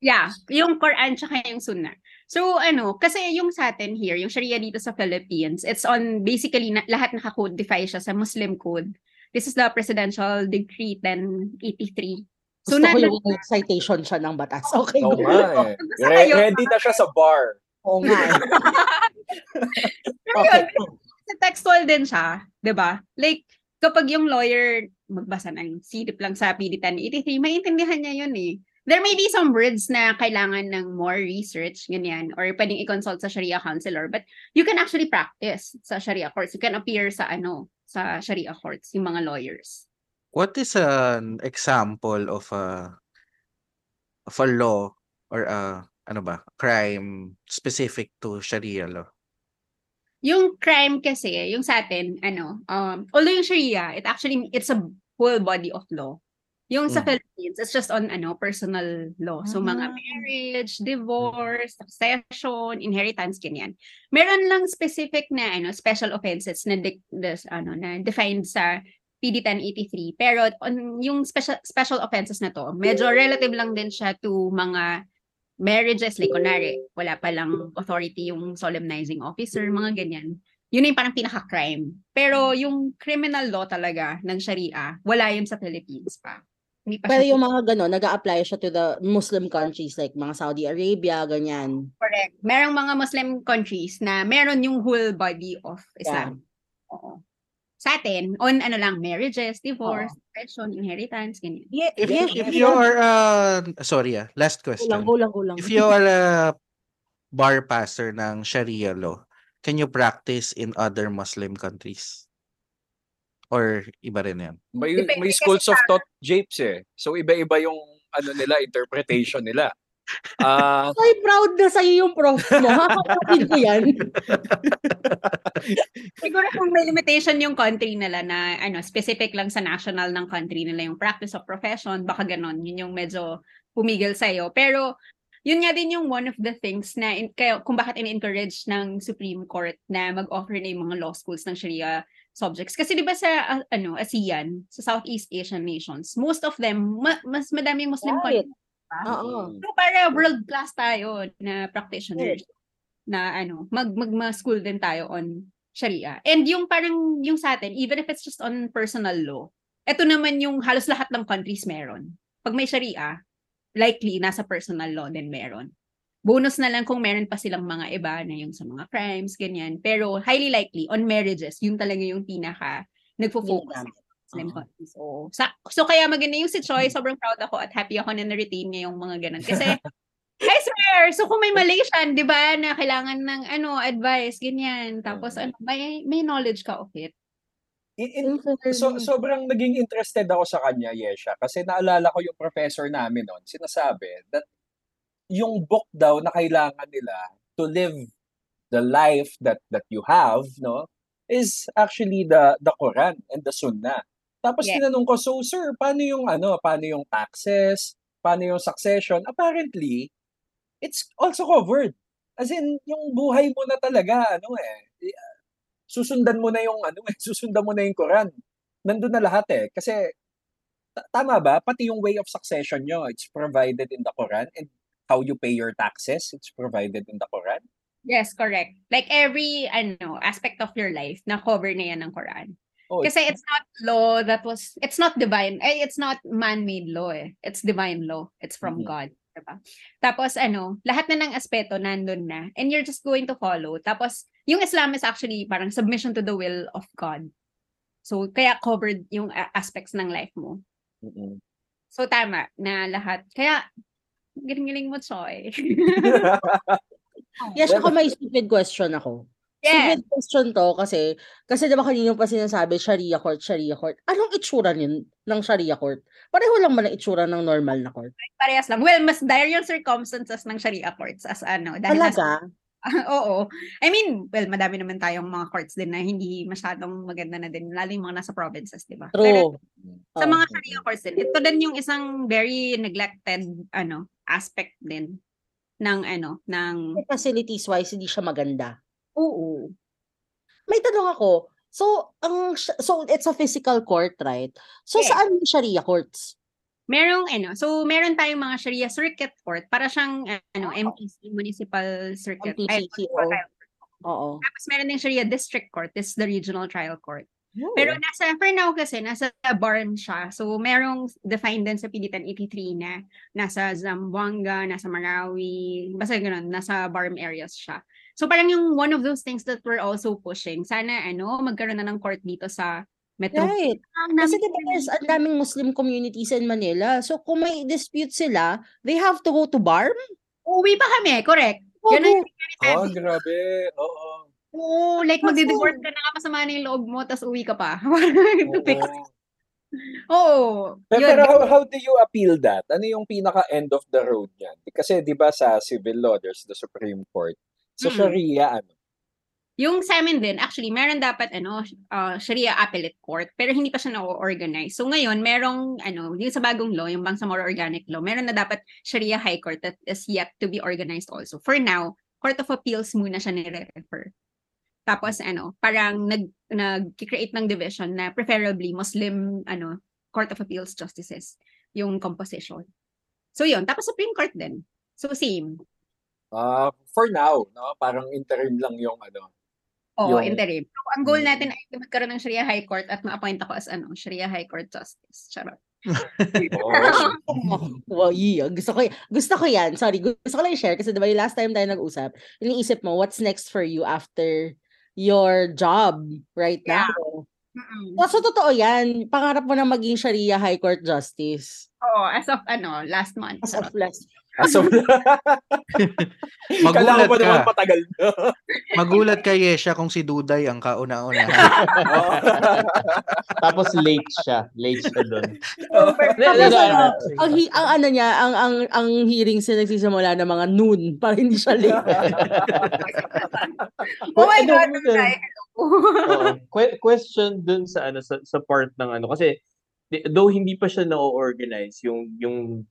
Yeah, yung Quran tsaka yung Sunnah. So ano, kasi yung sa atin here, yung Sharia dito sa Philippines, it's on basically na, lahat naka-codify siya sa Muslim code. This is the Presidential Decree 1083. Gusto ko nandun- yung citation siya ng batas. Okay, Oo go. nga eh. Gusto Re- ready na siya sa bar. Oo nga eh. Pero yun, textual din siya, 'di ba? Like kapag yung lawyer magbasa ng silip lang sa PD 1083, maintindihan niya yun eh. There may be some words na kailangan ng more research, ganyan, or pwedeng i-consult sa Sharia counselor, but you can actually practice sa Sharia courts. You can appear sa ano, sa Sharia courts, yung mga lawyers. What is an example of a of a law or a ano ba, crime specific to Sharia law? Yung crime kasi, yung sa atin, ano, um, although yung Sharia, it actually, it's a whole body of law. Yung sa Mm. Philippines, it's just on, ano, personal law. So, mga Ah. marriage, divorce, succession, inheritance, ganyan. Meron lang specific na, ano, special offenses na, de- des- ano, na defined sa PD 1083. Pero, on, yung special, special offenses na to, medyo relative lang din siya to mga marriages, like kunwari, wala palang authority yung solemnizing officer, mga ganyan. Yun na yung parang pinaka-crime. Pero yung criminal law talaga ng Sharia, wala yun sa Philippines pa. Hindi pa Pero siya yung mga gano'n, nag apply siya to the Muslim countries like mga Saudi Arabia, ganyan. correct. Merong mga Muslim countries na meron yung whole body of Islam. Oo. Sa atin, on ano lang, marriages, divorce, succession, inheritance, ganyan. Yeah, If yes, if yes. you are uh, sorry ah, last Kulang, question. kulang, kulang. If you are a bar pastor ng Sharia law, can you practice in other Muslim countries? Or iba rin yan? May, Depende may kasi schools of thought, Japes eh. So iba-iba yung ano nila, interpretation nila. Ah, Ay, proud na sa'yo yung prof mo. Hakapatid ko yan. Siguro kung may limitation yung country nila na ano specific lang sa national ng country nila yung practice of profession, baka ganon. Yun yung medyo pumigil sa'yo. Pero yun nga din yung one of the things na in, kaya, kung bakit in-encourage ng Supreme Court na mag-offer na yung mga law schools ng Sharia subjects. Kasi di ba sa ah, ano ASEAN, sa Southeast Asian nations, most of them, ma- mas madaming Muslim Right. countries. Oo. So para world class tayo na practitioners na ano, mag mag school din tayo on Sharia. And yung parang yung sa atin, even if it's just on personal law, ito naman yung halos lahat ng countries meron. Pag may Sharia, likely nasa personal law din meron. Bonus na lang kung meron pa silang mga iba na yung sa mga crimes, ganyan. Pero highly likely, on marriages, yun talaga yung pinaka nagfo-focus Muslim countries. So, sa, so kaya maganda yung si Choi, sobrang proud ako at happy ako na na-retain niya yung mga ganun. Kasi, I swear, so kung may Malaysian, di ba, na kailangan ng ano, advice, ganyan. Tapos, ano, may, may knowledge ka of it. in, in, so, sobrang naging interested ako sa kanya, Yesha, kasi naalala ko yung professor namin noon, sinasabi that yung book daw na kailangan nila to live the life that that you have, no, is actually the the Quran and the Sunnah. Tapos Yes. tinanong ko, so sir, paano yung ano, paano yung taxes, paano yung succession? Apparently, it's also covered. As in, yung buhay mo na talaga, ano eh, susundan mo na yung ano eh, susundan mo na yung Quran. Nandun na lahat eh. Kasi, ta- tama ba? Pati yung way of succession nyo, it's provided in the Quran and how you pay your taxes, it's provided in the Quran. Yes, correct. Like every ano aspect of your life na cover na yan ng Quran. Oh, Kasi it's not law that was, it's not divine, eh, it's not man-made law eh. It's divine law. It's from Mhm. God. Diba? Tapos ano, lahat na ng aspeto nandun na and you're just going to follow. Tapos yung Islam is actually parang submission to the will of God. So kaya covered yung aspects ng life mo. Mm-mm. So tama na lahat. Kaya galing-galing mo, Choy. Yes, ako may stupid question ako. yeah. Stupid question to kasi, kasi diba kanina pa sinasabi, Sharia court, Sharia court. Anong itsura nun ng Sharia court? Pareho lang ba ng itsura ng normal na court? Parehas lang. Well, mas dire yung circumstances ng Sharia courts as ano. Dahil Talaga? Oo. I mean, well, madami naman tayong mga courts din na hindi masyadong maganda na din. Lalo yung mga nasa provinces, di ba? Pero True. sa Oh. mga Sharia courts din, ito din yung isang very neglected ano aspect din ng ano, ng... Facilities wise, hindi siya maganda. Oo. May tanong ako. So, ang so it's a physical court, right? So Yes. saan yung Sharia courts? merong ano, so meron tayong mga Sharia Circuit Court para siyang ano, MPC, Municipal Circuit. ay. Trial Court. Oo. Tapos meron ding Sharia District Court, this is the Regional Trial Court. Pero nasa, for now kasi, nasa BARM siya. So, merong defined din sa Pilitan 83 na nasa Zamboanga, nasa Marawi, basta ganun, nasa BARM areas siya. So, parang yung one of those things that we're also pushing. Sana, ano, magkaroon na ng court dito sa Metro. Right. Kasi diba there's ang daming Muslim communities in Manila. So kung may dispute sila, they have to go to BARM? Uwi pa kami, correct. Oo. Ganun yung Oh, grabe. Oo. Oo, like magdi-divorce ka na nga masama na yung loob mo, tapos uwi ka pa. To fix. Oo. Pero, yun. pero how, how do you appeal that? Ano yung pinaka end of the road niyan? Kasi 'di ba sa civil law there's the Supreme Court. Sa Mm. Sharia ano? Yung sa amin din, actually, meron dapat ano, uh, Sharia Appellate Court, pero hindi pa siya na-organize. So ngayon, merong, ano, yung sa bagong law, yung Bangsamoro Organic Law, meron na dapat Sharia High Court that is yet to be organized also. For now, Court of Appeals muna siya nire-refer. Tapos ano, parang nag nag-create ng division na preferably Muslim ano, Court of Appeals justices yung composition. So yun, tapos Supreme Court din. So same. Ah, for now, no? Parang interim lang yung ano. Oo, Yung- interim. So, ang goal Mm. natin ay magkaroon ng Sharia High Court at ma-appoint ako as ano, Sharia High Court Justice. Charot. Oh. Wow, yeah. Gusto ko, gusto ko yan. Sorry, gu- gusto ko lang i-share kasi diba yung last time tayo nag-usap, iniisip mo, what's next for you after your job right Yeah. now? Mm-mm. So, totoo yan. Pangarap mo na maging Sharia High Court Justice. Oo, as of ano, last month. As of last. Aso Kala ko Magulat pa naman ka. matagal na. Magulat ka, Yesha, kung si Duday ang kauna-una. Tapos late siya. Late siya doon. Ano, hindi. ang, hi- ang ano niya, ang, ang, ang hearings na nagsisimula ng mga noon para hindi siya late. Oh my Ano, God, Duday. Oo. Que- question dun sa ano sa, sa part ng ano kasi though hindi pa siya na-organize yung yung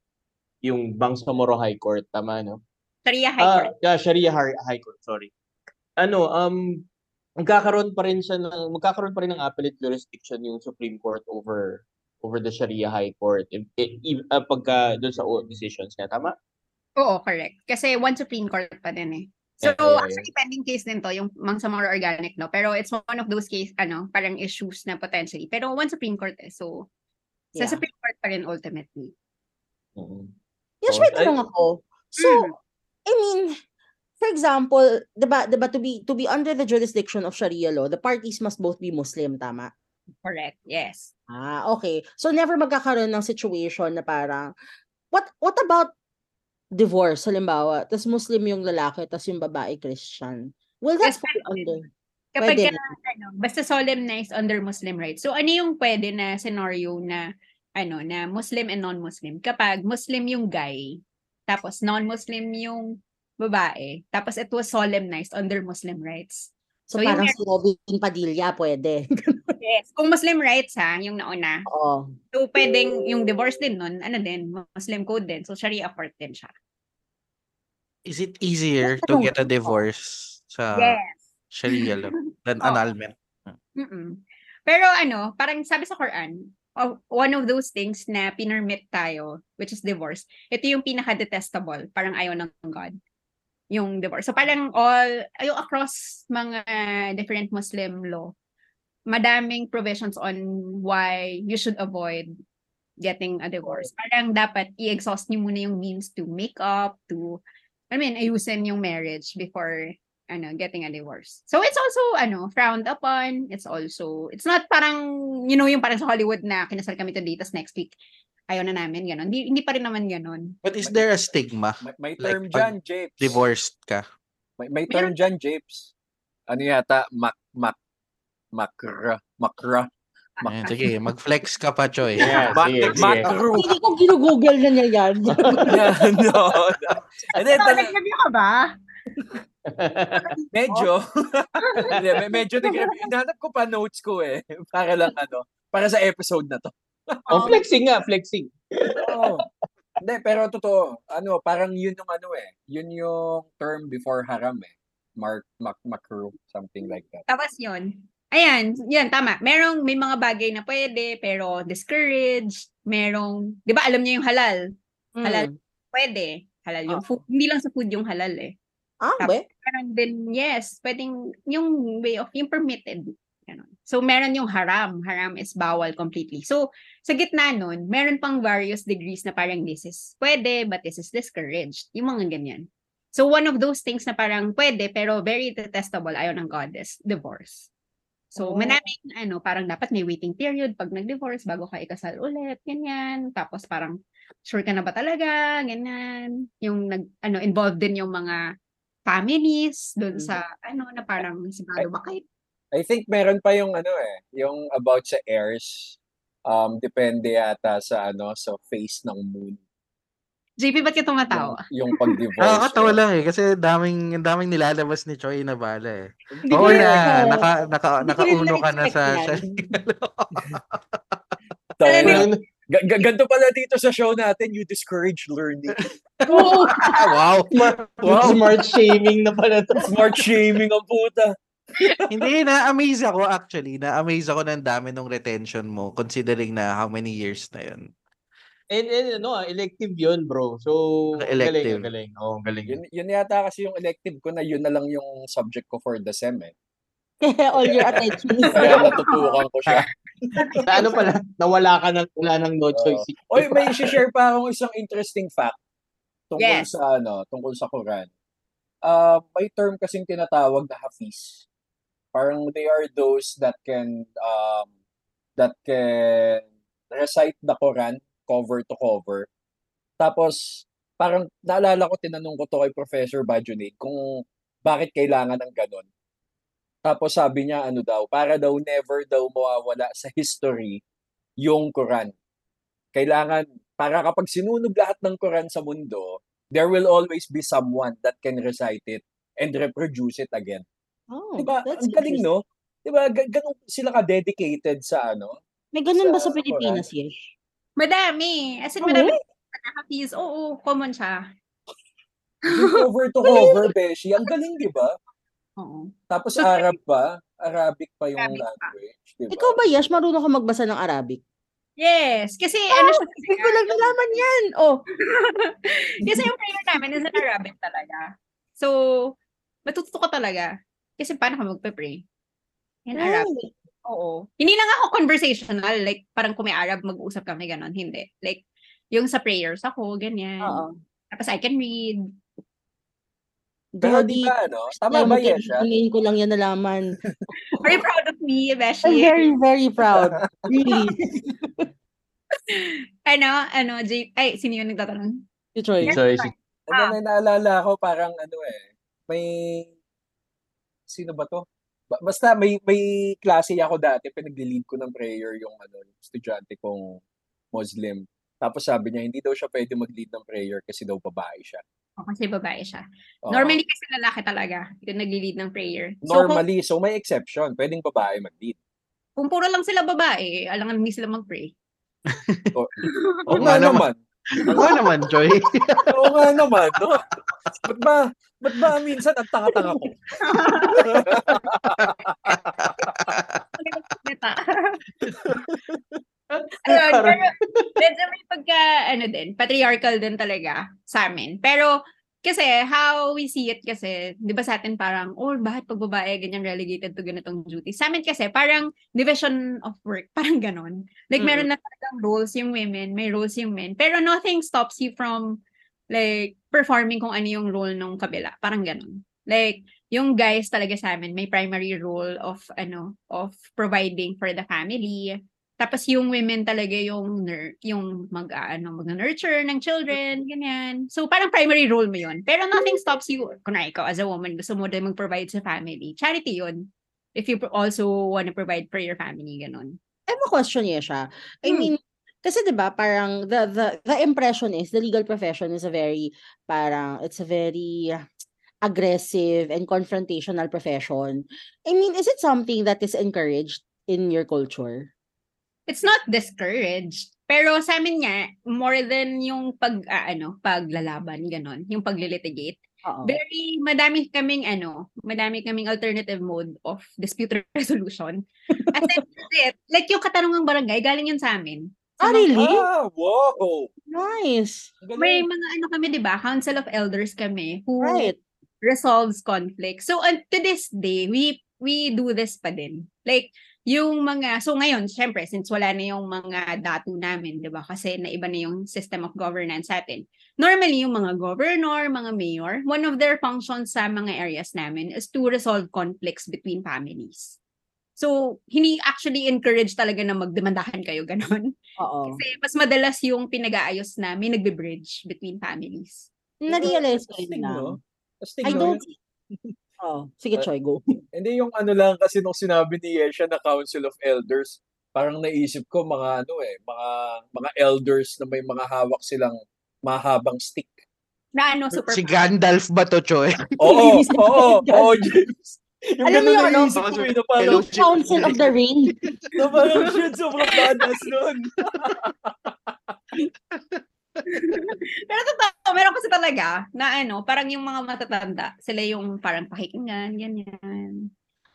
yung Bangsamoro High Court tama no? Sharia High Ah, Court. yeah, Sharia Har- High Court, sorry. Ano, um magkakaroon pa rin siya ng magkakaroon pa rin ng appellate jurisdiction yung Supreme Court over over the Sharia High Court if, if, if- ah, pagka doon sa decisions niya, tama? Oo, correct. Kasi one Supreme Court pa din eh. So, Yeah, yeah, yeah. actually, pending case din to, yung Mangsamoro Organic Law. Pero it's one of those case, ano, parang issues na potentially. Pero one Supreme Court eh. So, sa Yeah. Supreme Court pa rin ultimately. Oo. Yes, Oo. may Ay- tanong ako. So, Mm. I mean, for example, diba, diba, to be to be under the jurisdiction of Sharia law, the parties must both be Muslim, tama? Correct. Yes. Ah, okay. So never magkakaroon ng situation na parang what what about divorce halimbawa, tas Muslim yung lalaki tas yung babae Christian. Will that fall under? Kapag Pwede ka, ano, basta solemnized under Muslim rights. So, ano yung pwede na scenario na, ano, na Muslim and non-Muslim? Kapag Muslim yung guy, tapos non-Muslim yung babae, tapos it was solemnized under Muslim rights. So, So, yung parang mer- si Robin Padilla pwede. Yes. Kung Muslim rights ha, yung nauna. Oo. So, pwedeng yung divorce din nun, ano din, Muslim code din. So, Sharia court din siya. Is it easier to get a divorce sa yes. Sharia law than Oo. annulment? Mm-mm. Pero ano, parang sabi sa Quran, of one of those things na pinermit tayo, which is divorce, ito yung pinaka-detestable, parang ayaw ng God, yung divorce. So parang all, yung across mga different Muslim law, madaming provisions on why you should avoid getting a divorce. Parang dapat i-exhaust niyo muna yung means to make up, to, I mean, ayusin yung marriage before ano, getting a divorce. So it's also ano, frowned upon. It's also it's not parang you know yung parang sa Hollywood na kinasal kami today tas next week ayaw na namin ganon. Hindi, hindi pa rin naman ganon. But is there a stigma? May, may Like, term pag dyan, Japes. Divorced ka? May, may term dyan, Japes. Ano yata? Mak, mak, makra, makra. Ayan, sige, mag-flex ka pa, Choy. Yeah, Mak, sige, sige. makro. Hindi ko ginugoogle na niya yan. No, no. And then, nag-review ka ba? medyo, me- medyo nag-review. Hinahanap ko pa notes ko eh. Para lang ano, para sa episode na to. oh, flexing nga, flexing. Oo. Hindi, pero totoo. Ano, parang yun yung ano eh. Yun yung term before haram eh. Mark, mak, makro, something like that. Tapos yun, Ayan, yan, tama. Merong, may mga bagay na pwede, pero discouraged. Merong, di ba alam niyo yung halal? Halal. Mm. Pwede. Halal yung Oo. food. Hindi lang sa food yung halal eh. Ah, Tapos, be? meron din, yes, pwedeng yung way of, yung permitted. Ganon. So, meron yung haram. Haram is bawal completely. So, sa gitna nun, meron pang various degrees na parang this is pwede, but this is discouraged. Yung mga ganyan. So, one of those things na parang pwede, pero very detestable, ayaw ng God is divorce. So, Oh. manaming, ano, parang dapat may waiting period pag nag-divorce bago ka ikasal ulit, ganyan. Tapos parang, sure ka na ba talaga, ganyan. Yung nag, ano, involved din yung mga families doon sa, ano, na parang sigurado ba kayo? I think meron pa yung ano eh, yung about sa heirs. Um, depende yata sa ano, sa face ng moon. JP, ba't ka Yung, tumatawa? yung pag-divorce. Nakakatawa no? lang eh kasi daming daming nilalabas ni Choi na bala eh. Hindi Oo na, na- naka naka rin nakauno ka na sa sa Alam na. Ano, Ga- ga- ganito pala dito sa show natin, you discourage learning. Oo. wow. smart, Wow. smart shaming na pala to. Smart shaming ang puta. Hindi na amaze ako actually, na amaze ako ng dami ng retention mo considering na how many years na 'yun. And, and ano, ah, elective yun, bro. So, galing, Elective. galing. Oo, ang galing. Yun, yun yata kasi yung elective ko na yun na lang yung subject ko for the sem eh. All your attention is Kaya there. natutukan ko siya. Na ano pala, nawala ka ng, wala ng no choice. Oy, may share pa akong isang interesting fact tungkol Yes. sa ano, tungkol sa Quran. Uh, may term kasing tinatawag na hafiz. Parang they are those that can um that can recite the Quran cover to cover. Tapos parang naalala ko tinanong ko to kay Professor Bajonet kung bakit kailangan ng ganun. Tapos sabi niya ano daw, para daw never daw mawawala sa history yung Quran. Kailangan, para kapag sinunog lahat ng Quran sa mundo, there will always be someone that can recite it and reproduce it again. Oh, Diba? that's Ang galing, no? Diba? Ga- ganun sila ka-dedicated sa ano? May ganun ba Sa sa Pilipinas, Yesh? Madami. As in, Oh, madami. Hafiz. Oo, common siya. Yung cover to cover, Beshi. Ang galing, di ba? Oo. Tapos So, Arab pa. Arabic pa yung Arabic language. Di ba? Ikaw ba, Yesh, marunong ka magbasa ng Arabic? Yes. Kasi ano siya. Hindi ko lang nalaman yan. Oh, Kasi yung prayer namin is in Arabic talaga. So, matututo ka talaga. Kasi paano ka magpe-pray? In Arabic. Oo. Hindi lang ako conversational. Like, parang kung may Arab, mag-uusap kami, ganon. Hindi. Like, yung sa prayers ako, ganyan. Oo. Tapos I can read. Pero di ba, ano? Tama ba, Yesha? Ngayon ko lang yan nalaman. Very proud of me, I'm Beshi. very, very proud. Really. ano, ano, J- ay, sino yung nagtatanong? Si Troy. Si And then, may naalala ko parang ano eh, may, sino ba to? Ba- Basta may may klase ako dati, pinag-lead ko ng prayer yung ano, yung estudyante kong Muslim. Tapos sabi niya, hindi daw siya pwede mag-lead ng prayer kasi daw babae siya. O, kasi babae siya. Oo. Normally kasi lalaki talaga yung nagli-lead ng prayer. So, kung, Normally, so may exception. Pwedeng babae mag-lead. kung puro lang sila babae, alangan hindi sila mag-pray. Oo nga nga naman. Oo naman, Joy. Oo nga naman. No? Ba't ba, ba't ba minsan ang tanga-tanga ko? Ayun, pero medyo may pagka, ano din, patriarchal din talaga sa amin. Pero, kasi, how we see it kasi, di ba sa atin parang, oh, bakit pag babae ganyan relegated to ganitong duty? Sa amin kasi, parang division of work, parang ganon. Like, meron na talagang roles yung women, may roles yung men. Pero nothing stops you from, like, performing kung ano yung role nung kabila. Parang ganon. Like, yung guys talaga sa amin, may primary role of, ano, of providing for the family. Tapos yung women talaga yung nur- yung mag ano mag-nurture ng children, ganyan. So parang primary role mo 'yon. Pero nothing stops you kung ikaw as a woman gusto mo din mag-provide sa family. Charity 'yon. If you also want to provide for your family, ganon. I have a question, Yesha. I Hmm. mean, kasi 'di ba parang the the the impression is the legal profession is a very parang it's a very aggressive and confrontational profession. I mean, is it something that is encouraged in your culture? It's not discouraged. Pero sa amin nga, more than yung pag, ah, ano, paglalaban, ganon, yung paglilitigate, Oo. very madami kaming ano, madami kaming alternative mode of dispute resolution. As in, it, like yung katanungang barangay, galing yun sa amin. Sa Ah, really? Ah, wow! Nice. May mga ano kami, di ba? Council of Elders kami who Right. resolves conflict. So, uh, to this day, we we do this pa din. Like, yung mga, so ngayon, syempre, since wala na yung mga datu namin, di ba? Kasi naiba na yung system of governance natin. Normally, yung mga governor, mga mayor, one of their functions sa mga areas namin is to resolve conflicts between families. So, hindi actually encourage talaga na magdemandahan kayo, ganon. Oo. Kasi mas madalas yung pinag-aayos namin, nagbe-bridge between families. Na-realize ko? Astig, I don't... Oh, sige, Ah, Choy, go. Hindi yung ano lang kasi nung sinabi ni Yesha na Council of Elders, parang naisip ko mga ano eh, mga mga elders na may mga hawak silang mahabang stick. Na ano, super Si Gandalf ba to, Choy? Oo, oo, oo, James. Yung Alam mo yung ano? ko eh, na parang, Council of the Ring. na parang shit, sobrang badass nun. Pero totoo, meron kasi talaga na ano, parang yung mga matatanda, sila yung parang pakikinggan, ganyan.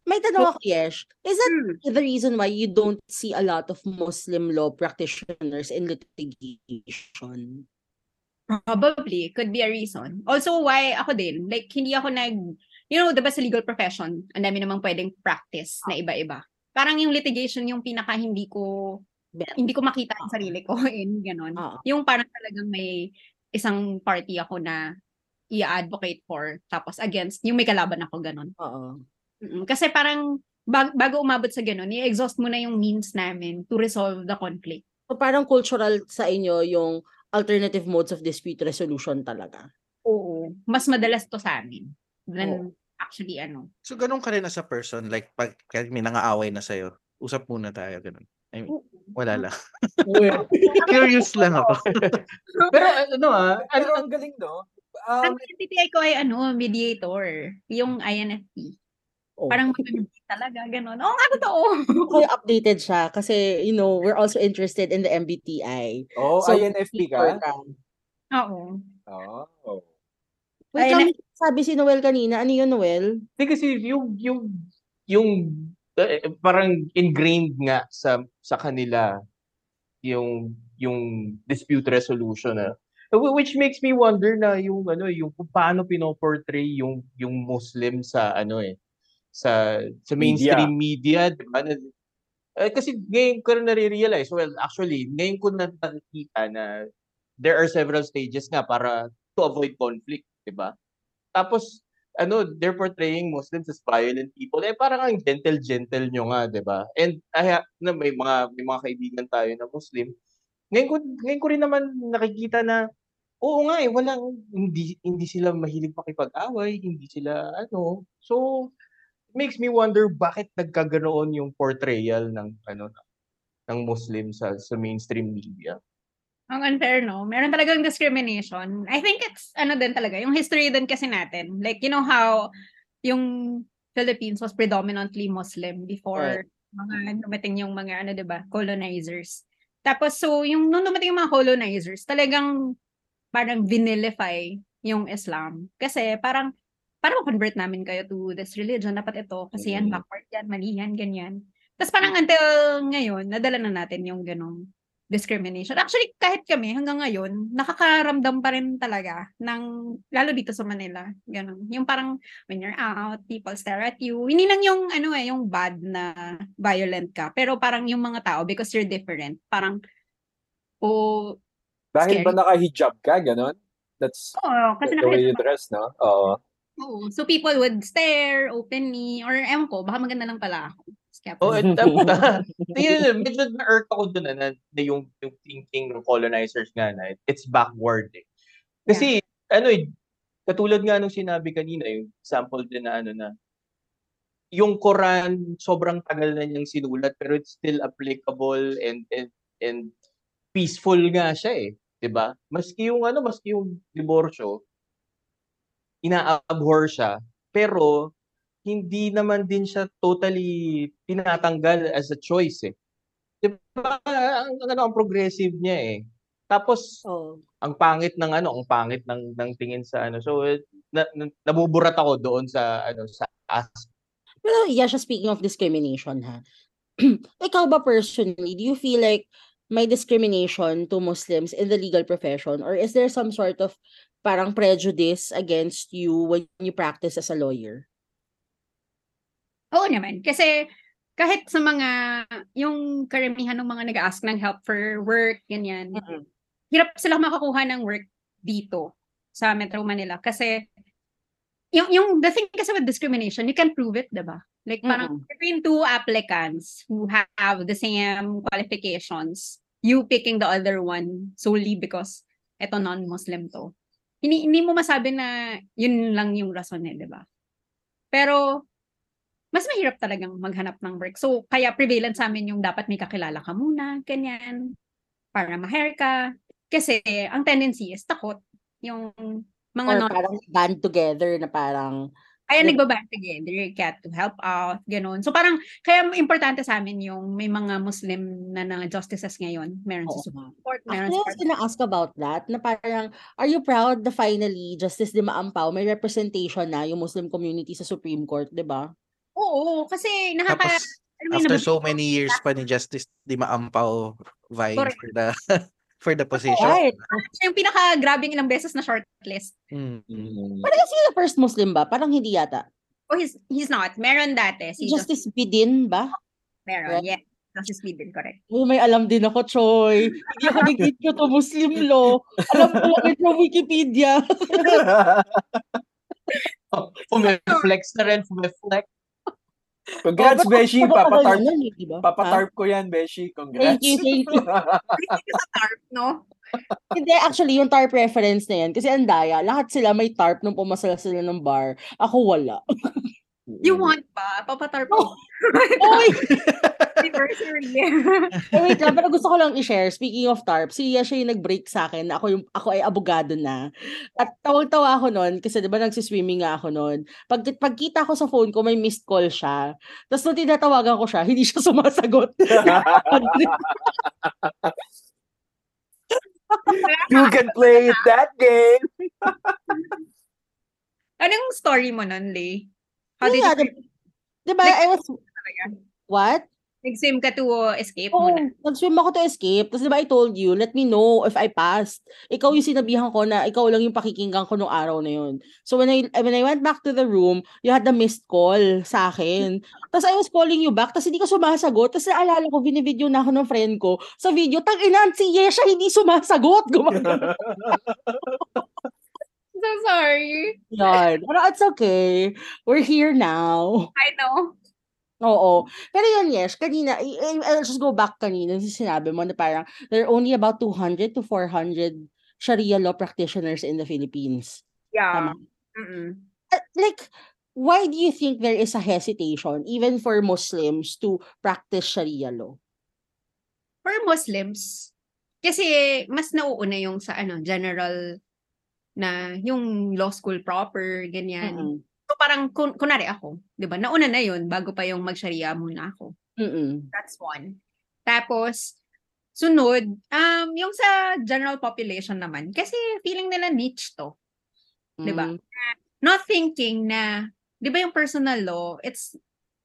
May tanong ako, Yesh. Is that Hmm. the reason why you don't see a lot of Muslim law practitioners in litigation? Probably, could be a reason. Also, why ako din, like, hindi ako nag, you know, diba sa legal profession, ang dami namang pwedeng practice na iba-iba. Parang yung litigation yung pinaka hindi ko, Bet. hindi ko makita ang sarili ko in ganon. Oo. Yung parang talagang may isang party ako na i-advocate for, tapos against, yung may kalaban ako ganon. Oo. Mm, Kasi parang bag- bago umabot sa ganun, i-exhaust mo na yung means namin to resolve the conflict. So parang cultural sa inyo yung alternative modes of dispute resolution talaga. Oo. Mas madalas to sa amin than actually ano. So, ganun ka rin as a person, like, pag kahit may nangaaway na sa'yo, usap muna tayo, ganun. I mean, wala lang. Well, Curious lang ako. Pero ano ah, ano, pero ang galing, no? Ang Um, NTTI ko ay ano, mediator. Yung INFP. Oh. Parang mag-mediate talaga, ganun. Oo nga, totoo. Kaya updated siya kasi, you know, we're also interested in the MBTI. oh, So, INFP ka? Oo. Oh. Wait, Ay, lang, sabi si Noel kanina. Ano yun, Noel? Hindi kasi yung yung yung eh, parang ingrained nga sa sa kanila yung yung dispute resolution na Wh- which makes me wonder na yung ano yung kung paano pinoportray yung yung Muslim sa ano eh sa sa mainstream media, di ba? Na- eh, kasi ngayon ko na nare-realize, well, actually, ngayon ko na nakikita na there are several stages nga para to avoid conflict, di ba? Tapos, ano, they're portraying Muslims as violent people. Eh, parang ang gentle-gentle nyo nga, di ba? And I ha- na may mga may mga kaibigan tayo na Muslim. Ngayon ko, ngayon ko rin naman nakikita na oo nga eh, walang hindi hindi sila mahilig makipag-away, hindi sila ano. So, makes me wonder bakit nagkaganoon yung portrayal ng ano ng Muslim sa sa mainstream media. Ang unfair, no? Meron talagang discrimination. I think it's, ano din talaga, yung history din kasi natin. Like, you know how yung Philippines was predominantly Muslim before mga dumating yung mga, ano, 'di ba colonizers. Tapos, so, yung nung dumating yung mga colonizers, talagang parang vinilify yung Islam. Kasi parang, parang convert namin kayo to this religion. Dapat ito, kasi yan, Mm. backward yan, mali yan, ganyan. Tapos parang until ngayon, nadala na natin yung ganong discrimination. Actually, kahit kami hanggang ngayon, nakakaramdam pa rin talaga ng, lalo dito sa Manila, ganun. Yung parang, when you're out, people stare at you. Hindi lang yung, ano eh, yung bad na violent ka. Pero parang yung mga tao, because you're different, parang, oh, Dahil ba Scary. naka-hijab ka, ganon? That's oh, kasi the way you dress, no? Oo. Oo. So people would stare openly, or ewan ko, baka maganda lang pala ako. Skeptic. Oh, and tapos yun, medyo na-irk ako doon na, na, yung, yung thinking ng colonizers nga na it's backward eh. Kasi, ano eh, katulad nga nung sinabi kanina, yung example din na ano na, yung Quran, sobrang tagal na niyang sinulat, pero it's still applicable and, and, and peaceful nga siya eh. 'di ba? Maski yung ano, maski yung diborsyo, ina-abhor siya, pero hindi naman din siya totally tinatanggal as a choice eh. 'Di ba? Ang ano ang progressive niya eh. Tapos Oh. ang pangit ng ano, ang pangit ng ng tingin sa ano. So eh, na, na, nabuburat ako doon sa ano sa ask. Pero yeah, just speaking of discrimination ha. Ikaw ba personally, do you feel like may discrimination to Muslims in the legal profession or is there some sort of parang prejudice against you when you practice as a lawyer? Oo naman. Kasi kahit sa mga, yung karamihan ng mga nag-ask ng help for work, ganyan, Mm. hirap sila makakuha ng work dito sa Metro Manila. Kasi, yung, yung the thing kasi with discrimination, you can prove it, diba? Like, parang between two applicants who have the same qualifications, you picking the other one solely because eto non-Muslim to. Hindi, hindi mo masabi na yun lang yung rason eh, di ba? Pero, mas mahirap talagang maghanap ng work. So, kaya prevalent sa amin yung dapat may kakilala ka muna, ganyan, para ma-hire ka. Kasi, ang tendency is takot. Yung mga Or non parang band together na parang kaya Yun. nagbaband together, kaya to help out, ganun. So parang, kaya importante sa amin yung may mga Muslim na, na justices ngayon. Meron Oo sa Court, meron Actually, I sa was gonna ask about that, na parang, are you proud na finally Justice Dima Ampao may representation na yung Muslim community sa Supreme Court, di ba? Oo, kasi nakaka... Tapos, mo yun, after so many years pa ni Justice Di Maampaw vying Correct. for the for the position. Right. siya yung pinaka-grabing ilang beses na shortlist. Mm. Mm. Parang kasi the first Muslim ba? Parang hindi yata. Oh, he's, he's not. Meron dati. Si Justice, Justice Bidin ba? meron, right? yeah. Justice Biden, correct. Oh, may alam din ako, Choy. Hindi ako nag-intro to Muslim law. Alam ko lang ito Wikipedia. Fumeflex na rin, fumeflex. Congrats, Oh, Beshi. Papatarp, ganun eh, di ba? Ha? papatarp ko yan, Beshi. Congrats. Thank you, thank you. Thank you sa TARP, no? Hindi, actually, yung TARP reference na yan, kasi ang daya, lahat sila may TARP nung pumasala sila ng bar. Ako wala. You want pa? Papatarp Oh. Oy! Anniversary. Eh, wait lang, pero gusto ko lang i-share, speaking of TARP, si siya yung nag-break sa akin na ako, yung, ako ay abogado na. At tawag-tawa ako noon, kasi di ba nagsiswimming nga ako noon. Pag, pagkita ko sa phone ko, may missed call siya. Tapos nung tinatawagan ko siya, hindi siya sumasagot. you can play that game. Anong story mo nun, Lay? How did you di- di ba, I was, what? nag-swim ka to uh, escape Oo, muna? nag-swim ako to escape. Tapos di ba I told you, let me know if I passed. Ikaw yung sinabihan ko na ikaw lang yung pakikinggan ko nung araw na yun. So when I when I went back to the room, you had the missed call sa akin. Tapos I was calling you back, tapos hindi ka sumasagot. Tapos naalala ko, binivideo na ako ng friend ko. Sa video, tang ina, si Yesha hindi sumasagot. Gumagano. So sorry. Yan. Pero it's okay. We're here now. I know. Oo. Pero yun, yes, kanina, I- I- I'll just go back kanina, sinabi mo na parang there are only about 200 to 400 Sharia law practitioners in the Philippines. Yeah. Tama. Mm-mm. Like, why do you think there is a hesitation, even for Muslims, to practice Sharia law? For Muslims, kasi mas nauuna yung sa ano, general na yung law school proper, ganyan. Mm-mm. So parang, kun kunwari ako, di ba? Nauna na yun bago pa yung mag-sharia muna ako. Mm-mm. That's one. Tapos, sunod, um, yung sa general population naman, kasi feeling nila niche to. Di ba? Mm. Not thinking na, di ba yung personal law, it's,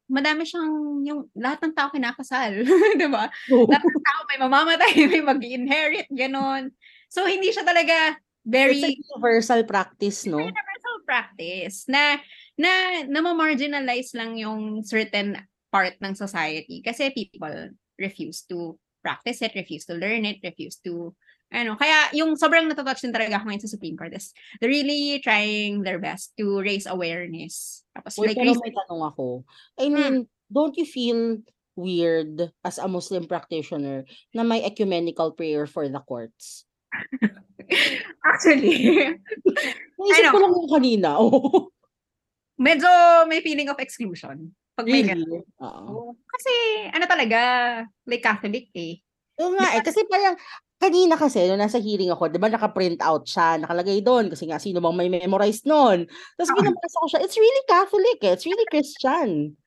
madami siyang, yung lahat ng tao kinakasal. di ba? Lahat ng tao may mamamatay, may mag-inherit, ganon. So, hindi siya talaga very It's a universal practice, no? universal practice na na na-marginalize lang yung certain part ng society kasi people refuse to practice it, refuse to learn it, refuse to ano, kaya yung sobrang natatouch din talaga ako ngayon sa Supreme Court is they're really trying their best to raise awareness. Tapos Wait, like pero recently, may tanong ako. I mean, don't you feel weird as a Muslim practitioner na may ecumenical prayer for the courts? actually, Naisip ko know. lang kanina. Oh. medyo may feeling of exclusion. Pag may. Really? Oo. Kasi ano talaga, like Catholic eh. Oo nga eh, kasi parang kanina kasi, nung nasa hearing ako, di ba naka-print out siya, nakalagay doon, kasi nga sino bang may memorize noon. Tapos Ah. binabasa ko siya, it's really Catholic eh, it's really Christian.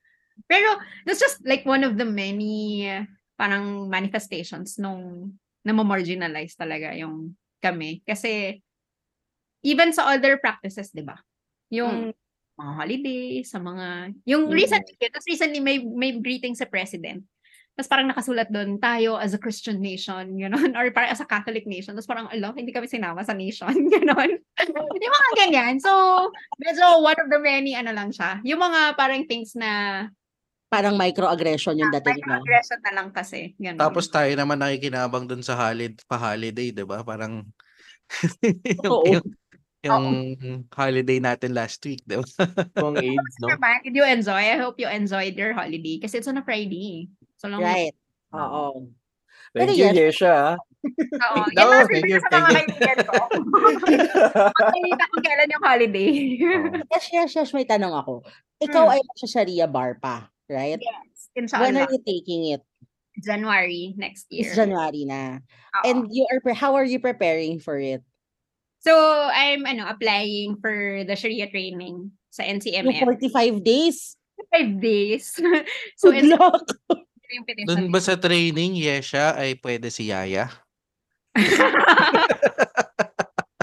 Pero that's just like one of the many parang manifestations nung na ma-marginalize talaga yung kami. Kasi, even sa other practices, di ba? Yung mga holiday, sa mga, yung Mm. recently, tapos recently may, may greeting sa president. Tapos parang nakasulat doon, tayo as a Christian nation, gano'n, or parang as a Catholic nation. Tapos parang, alo, hindi kami sinama sa nation, gano'n. yung mga ganyan. So, medyo one of the many, ano lang siya. Yung mga parang things na Parang microaggression yung dating na. microaggression na lang kasi. Ganun. Tapos tayo naman nakikinabang dun sa halid, pa-holiday, 'di ba? Parang yung, Oo. yung, yung holiday natin last week, 'di ba? Yung AIDS, no? naman, did you enjoy? I hope you enjoyed your holiday kasi it's on a Friday. So long. Right. Oo. Thank Pero you, yes. Yesha. ah. Oo. No, Yan lang thank you, sa thank mga you. kaibigan ko. Makikita ko kailan yung holiday. Yes, yes, yes, may tanong ako. Ikaw Hmm. ay sa Sharia bar pa, right? yes. When Inshallah. are you taking it? January next year. It's January na. Oo. And you are pre- how are you preparing for it? So, I'm ano applying for the Sharia training sa Yung NCMF. 45 days? Five days. so, Good it's luck! Doon ba sa training, Yesha, ay pwede si Yaya?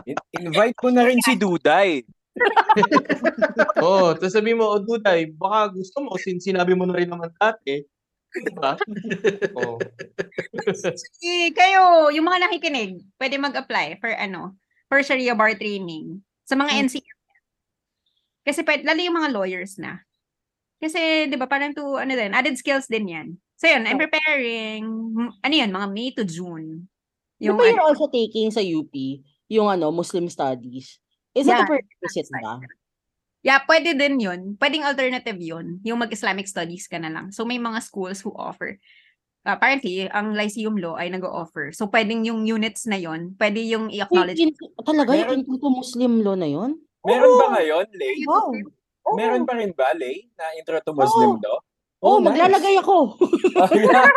In- invite mo na rin si Duday. Oo, oh, tapos sabi mo, o Duday, baka gusto mo, since sinabi mo na rin naman dati. Diba? Oo. Eh, kayo, yung mga nakikinig, pwede mag-apply for ano, for Sharia bar training sa mga Hmm. NCM. Kasi pwede, lalo yung mga lawyers na. Kasi, di ba, parang to, ano din, added skills din yan. So, yun, I'm Oh. preparing, ano yan, mga May to June. Yung, ba you're ano, also taking sa UP yung ano, Muslim studies? Is it a Yeah, prerequisite ba? yeah, pwede din yun. Pwedeng alternative yun. Yung mag-Islamic studies ka na lang. So, may mga schools who offer. Uh, apparently, ang Lyceum Law ay nag-offer. So, pwedeng yung units na yun, pwede yung i-acknowledge. in- talaga Meron- yung into Muslim law na yun? Meron ba ngayon, Lay? Wow. Oo. Meron pa rin ba, Lay, na intro to Muslim law? Oh, nice. maglalagay ako. Yeah.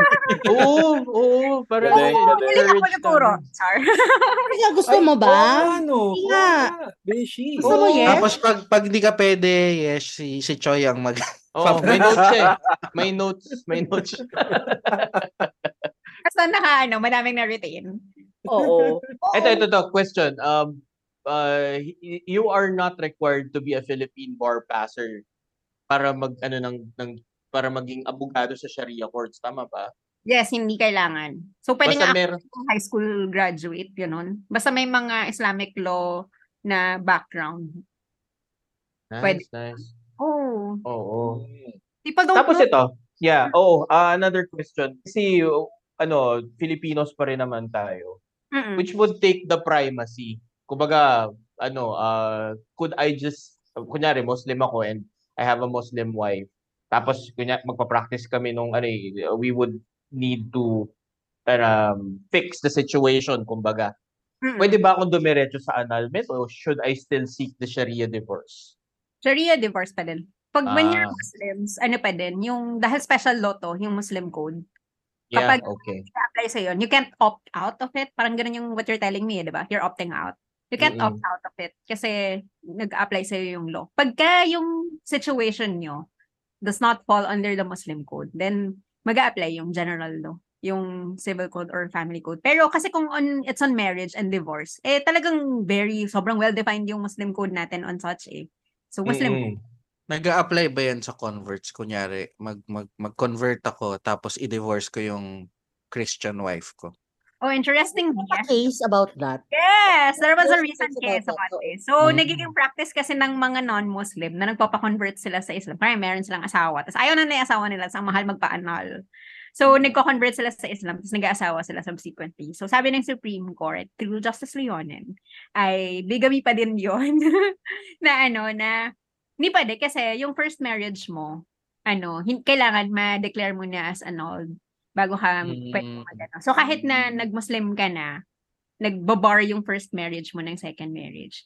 Oo, oo. Para galing. Galing ako. Char. Kaya gusto mo ba? nga, no. Sige Oo nga. Beshi. Gusto mo, yes? Tapos pag pag di ka pwede, yes, si, si Choi ang mag... Oo, may notes eh. May notes, may notes. Basta naka, ano, madaming na-retain. Oo. Ito, ito, ito, question. Um, uh, you are not required to be a Philippine bar passer para mag, ano, ng, ng, para maging abogado sa Sharia courts. Tama ba? Yes, hindi kailangan. So, pwede Basta nga ako high school graduate, ganun. Basta may mga Islamic law na background. Pwede. Nice, nice. Oh, Oo. people don't Tapos know. ito, yeah, oh, uh, another question. Kasi, uh, ano, Filipinos pa rin naman tayo. Mm-mm. Which would take the primacy? Kumbaga, ano, uh, could I just, kunyari, Muslim ako and I have a Muslim wife. Tapos, kunyari, magpa-practice kami nung, ano, eh, we would need to um, fix the situation, kumbaga. Mm-mm. Pwede ba akong dumiretso sa annulment or should I still seek the Sharia divorce? Sharia divorce pa din. Pag when you're Ah. Muslims, ano pa din, yung dahil special law to, yung Muslim code, Yeah, Kapag- okay. apply sa yun, you can't opt out of it. Parang ganun yung what you're telling me, eh, di ba? You're opting out. You can't Mm-mm. opt out of it kasi nag-apply sa'yo yung law. Pagka yung situation nyo does not fall under the Muslim code, then mag apply yung general law, yung civil code or family code. Pero kasi kung on, it's on marriage and divorce, eh talagang very, sobrang well-defined yung Muslim code natin on such eh. So Muslim Mm-mm. nag apply ba yan sa converts? Kunyari, mag, mag, mag-convert ako tapos i-divorce ko yung Christian wife ko. Oh, interesting. A Yes. case about that. Yes, there was a recent case about this. So, Mm. nagiging practice kasi ng mga non-Muslim na nagpapa-convert sila sa Islam. Parang meron silang asawa. Tapos ayaw na na yung asawa nila. Sa mahal magpa-annul. So, nagko-convert sila sa Islam. Tapos nag-aasawa sila subsequently. So, sabi ng Supreme Court, through Justice Leonen, ay bigamy pa din yon na ano, na hindi pwede kasi yung first marriage mo, ano, hin- kailangan ma-declare mo na as annulled bago ka pwede Mm. mag- So, kahit na nag-Muslim ka na, nagbabar yung first marriage mo ng second marriage.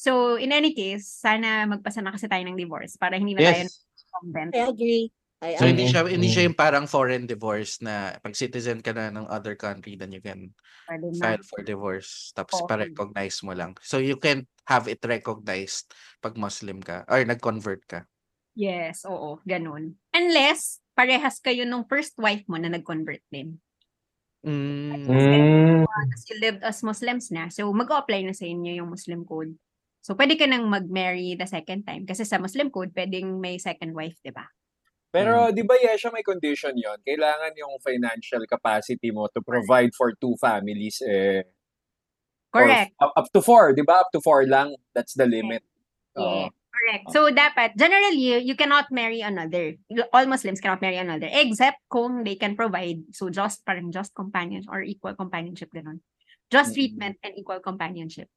So, in any case, sana magpasa na kasi tayo ng divorce para hindi na tayo Yes. convent. I agree. I So, hindi siya, hindi Mm. siya yung parang foreign divorce na pag citizen ka na ng other country, then you can Pwede na. file for divorce. Tapos Oo. pa-recognize mo lang. So, you can have it recognized pag Muslim ka or nag-convert ka. Yes, oo, ganun. Unless, parehas kayo nung first wife mo na nag-convert din. Mm. Mm. Tapos you lived as Muslims na. So, mag-apply na sa inyo yung Muslim code. So, pwede ka nang mag-marry the second time. Kasi sa Muslim code, pwedeng may second wife, di ba? Pero di ba Yesha may condition yon Kailangan yung financial capacity mo to provide for two families eh. or Correct. up, up to four, di ba? Up to four lang. That's the limit. Yeah. Correct. So, dapat, generally, you, cannot marry another. All Muslims cannot marry another. Except kung they can provide. So, just, parang just companion or equal companionship, ganun. Just treatment and equal companionship.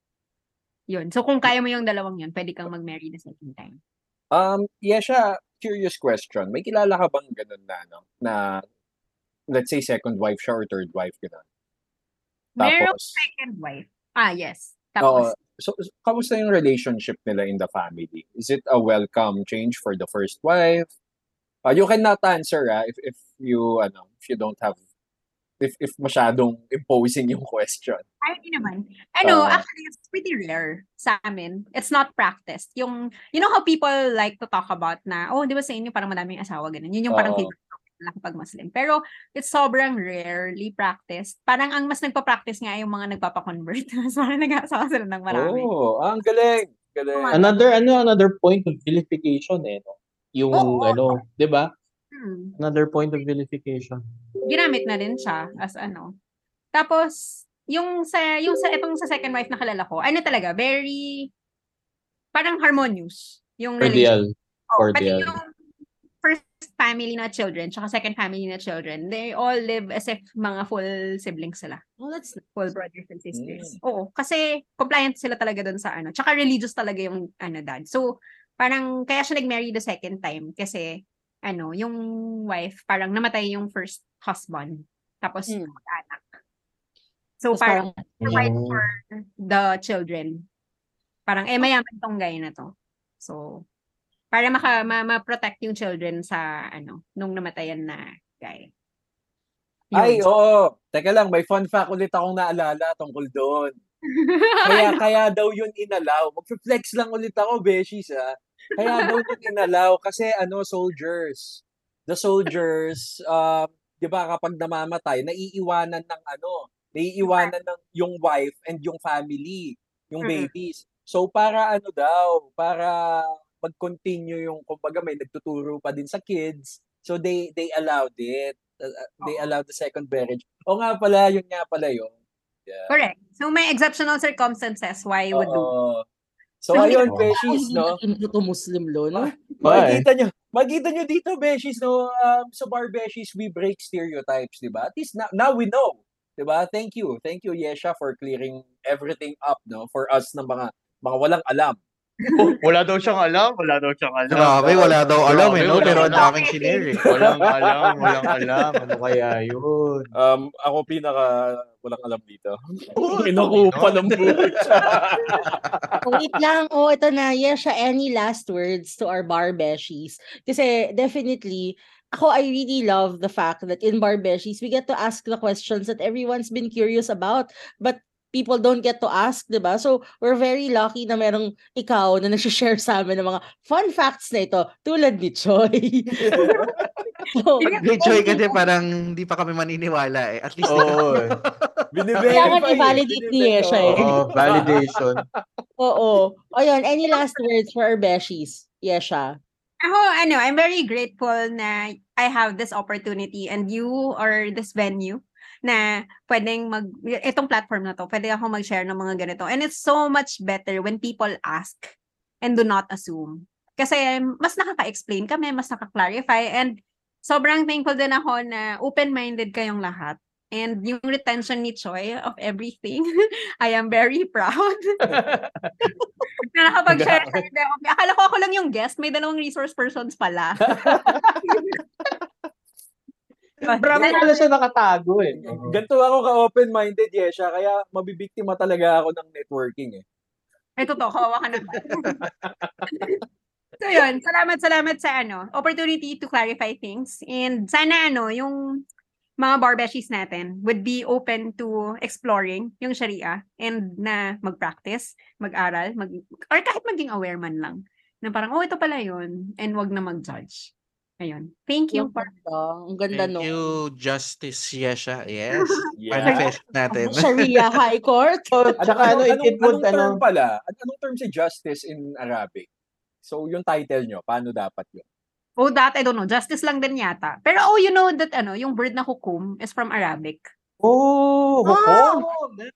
Yun. So, kung kaya mo yung dalawang yun, pwede kang mag-marry the second time. Um, Yesha, curious question. May kilala ka bang ganun na, no? Na, let's say, second wife siya or third wife, ganun? Merong Tapos, second wife. Ah, yes. Oo. Tapos, So, so, kamusta yung relationship nila in the family? Is it a welcome change for the first wife? Uh, you cannot answer, ah, if, if you, ano, if you don't have, if, if masyadong imposing yung question. Ay, hindi naman. Ano, Oo. actually, it's pretty rare sa amin. It's not practiced. Yung, you know how people like to talk about na, oh, di ba sa inyo parang madaming asawa, ganun. Yun yung parang Oo. favorite topic nila kapag Muslim. Pero, it's sobrang rarely practiced. Parang ang mas nagpa-practice nga ay yung mga nagpapa-convert. Mas parang nag-aasawa sila ng marami. Oh, ang galing. Galing. Another ano another point of vilification eh no. Yung Oo. ano, 'di ba? Hmm. Another point of vilification. ginamit na rin siya as ano. Tapos, yung sa, yung sa, itong sa second wife na kalala ko, ano talaga, very, parang harmonious. Yung relationship. Cordial. Oh, pati cordial. yung first family na children, tsaka second family na children, they all live as if mga full siblings sila. Oh, that's Full brothers and sisters. Mm. Oo, kasi compliant sila talaga doon sa ano. Tsaka religious talaga yung ano dad. So, parang kaya siya nag-marry the second time kasi ano, yung wife parang namatay yung first husband. Tapos Mm. anak. So, Tapos parang parang, provide Mm. for the children. Parang, eh, mayaman tong guy na to. So, para maka, ma, ma-protect yung children sa, ano, nung namatayan na guy. Yun. Ay, oo. Teka lang, may fun fact ulit akong naalala tungkol doon. Kaya, kaya daw yun inalaw. Mag-flex lang ulit ako, Beshies, ha? Kaya daw yun inalaw kasi, ano, soldiers. The soldiers, um, di ba, kapag namamatay, naiiwanan ng, ano, naiiwanan ng yung wife and yung family, yung Mm. babies. So, para ano daw, para mag-continue yung, kumbaga, may nagtuturo pa din sa kids. So, they they allowed it. Uh, uh, they Oo. allowed the second marriage. O nga pala, yun nga pala yun. Yeah. Correct. So, may exceptional circumstances why you would do. So, So, ayun. Beshies, hindi no? na to Muslim law, no? Makikita nyo, makikita nyo dito, Beshies, no? Um, sa Bar Beshies, we break stereotypes, di ba? At least now, now we know. Di ba? Thank you. Thank you, Yesha, for clearing everything up, no? For us na mga mga walang alam. Wala daw siyang alam, wala daw siyang alam. Grabe, wala daw alam eh, Grabe, no? wala Pero ang alam. daming shinare eh. Walang alam, walang alam. Ano kaya yun? Um, ako pinaka walang alam dito. Oh, Kinukupa ng buhay. Oh, wait lang. Oh, ito na. Yesha, any last words to our bar beshies? Kasi definitely, ako, I really love the fact that in bar beshies, we get to ask the questions that everyone's been curious about. But people don't get to ask, di ba? So, we're very lucky na merong ikaw na nag-share sa amin ng mga fun facts na ito, tulad ni Choi. so, May Joy kasi parang hindi pa kami maniniwala eh. At least Oo. eh. Kailangan i-validate ni Yesha eh. Oo, validation. oo. Ayun, any last words for our beshies? Yesha. Ako, ano, I'm very grateful na I have this opportunity and you or this venue na pwedeng mag, itong platform na to, pwede ako mag-share ng mga ganito. And it's so much better when people ask and do not assume. Kasi mas nakaka-explain kami, mas nakaka-clarify, and sobrang thankful din ako na open-minded kayong lahat. And yung retention ni Choi of everything, I am very proud. na nakapag-share sa inyo. Akala ko ako lang yung guest, may dalawang resource persons pala. Marami pala siya nakatago eh. Ganito ako ka-open-minded, Yesha, kaya mabibiktima talaga ako ng networking eh. Ay, totoo, kawawa ka naman. so yun, salamat, salamat sa ano, opportunity to clarify things. And sana ano, yung mga barbeshies natin would be open to exploring yung Sharia and na mag-practice, mag-aral, mag or kahit maging aware man lang. Na parang, oh, ito pala yun. And wag na mag-judge. Ayun. Thank you Ang for ganda. Ang ganda Thank no. you, Justice Yesha. Yes. Yeah. Manifest natin. Sharia High Court. So, At tsaka ano, it, anong, it would, anong term ano, pala? At anong term si justice in Arabic? So, yung title nyo, paano dapat yun? Oh, that I don't know. Justice lang din yata. Pero oh, you know that ano, yung word na hukum is from Arabic. oh, hukom.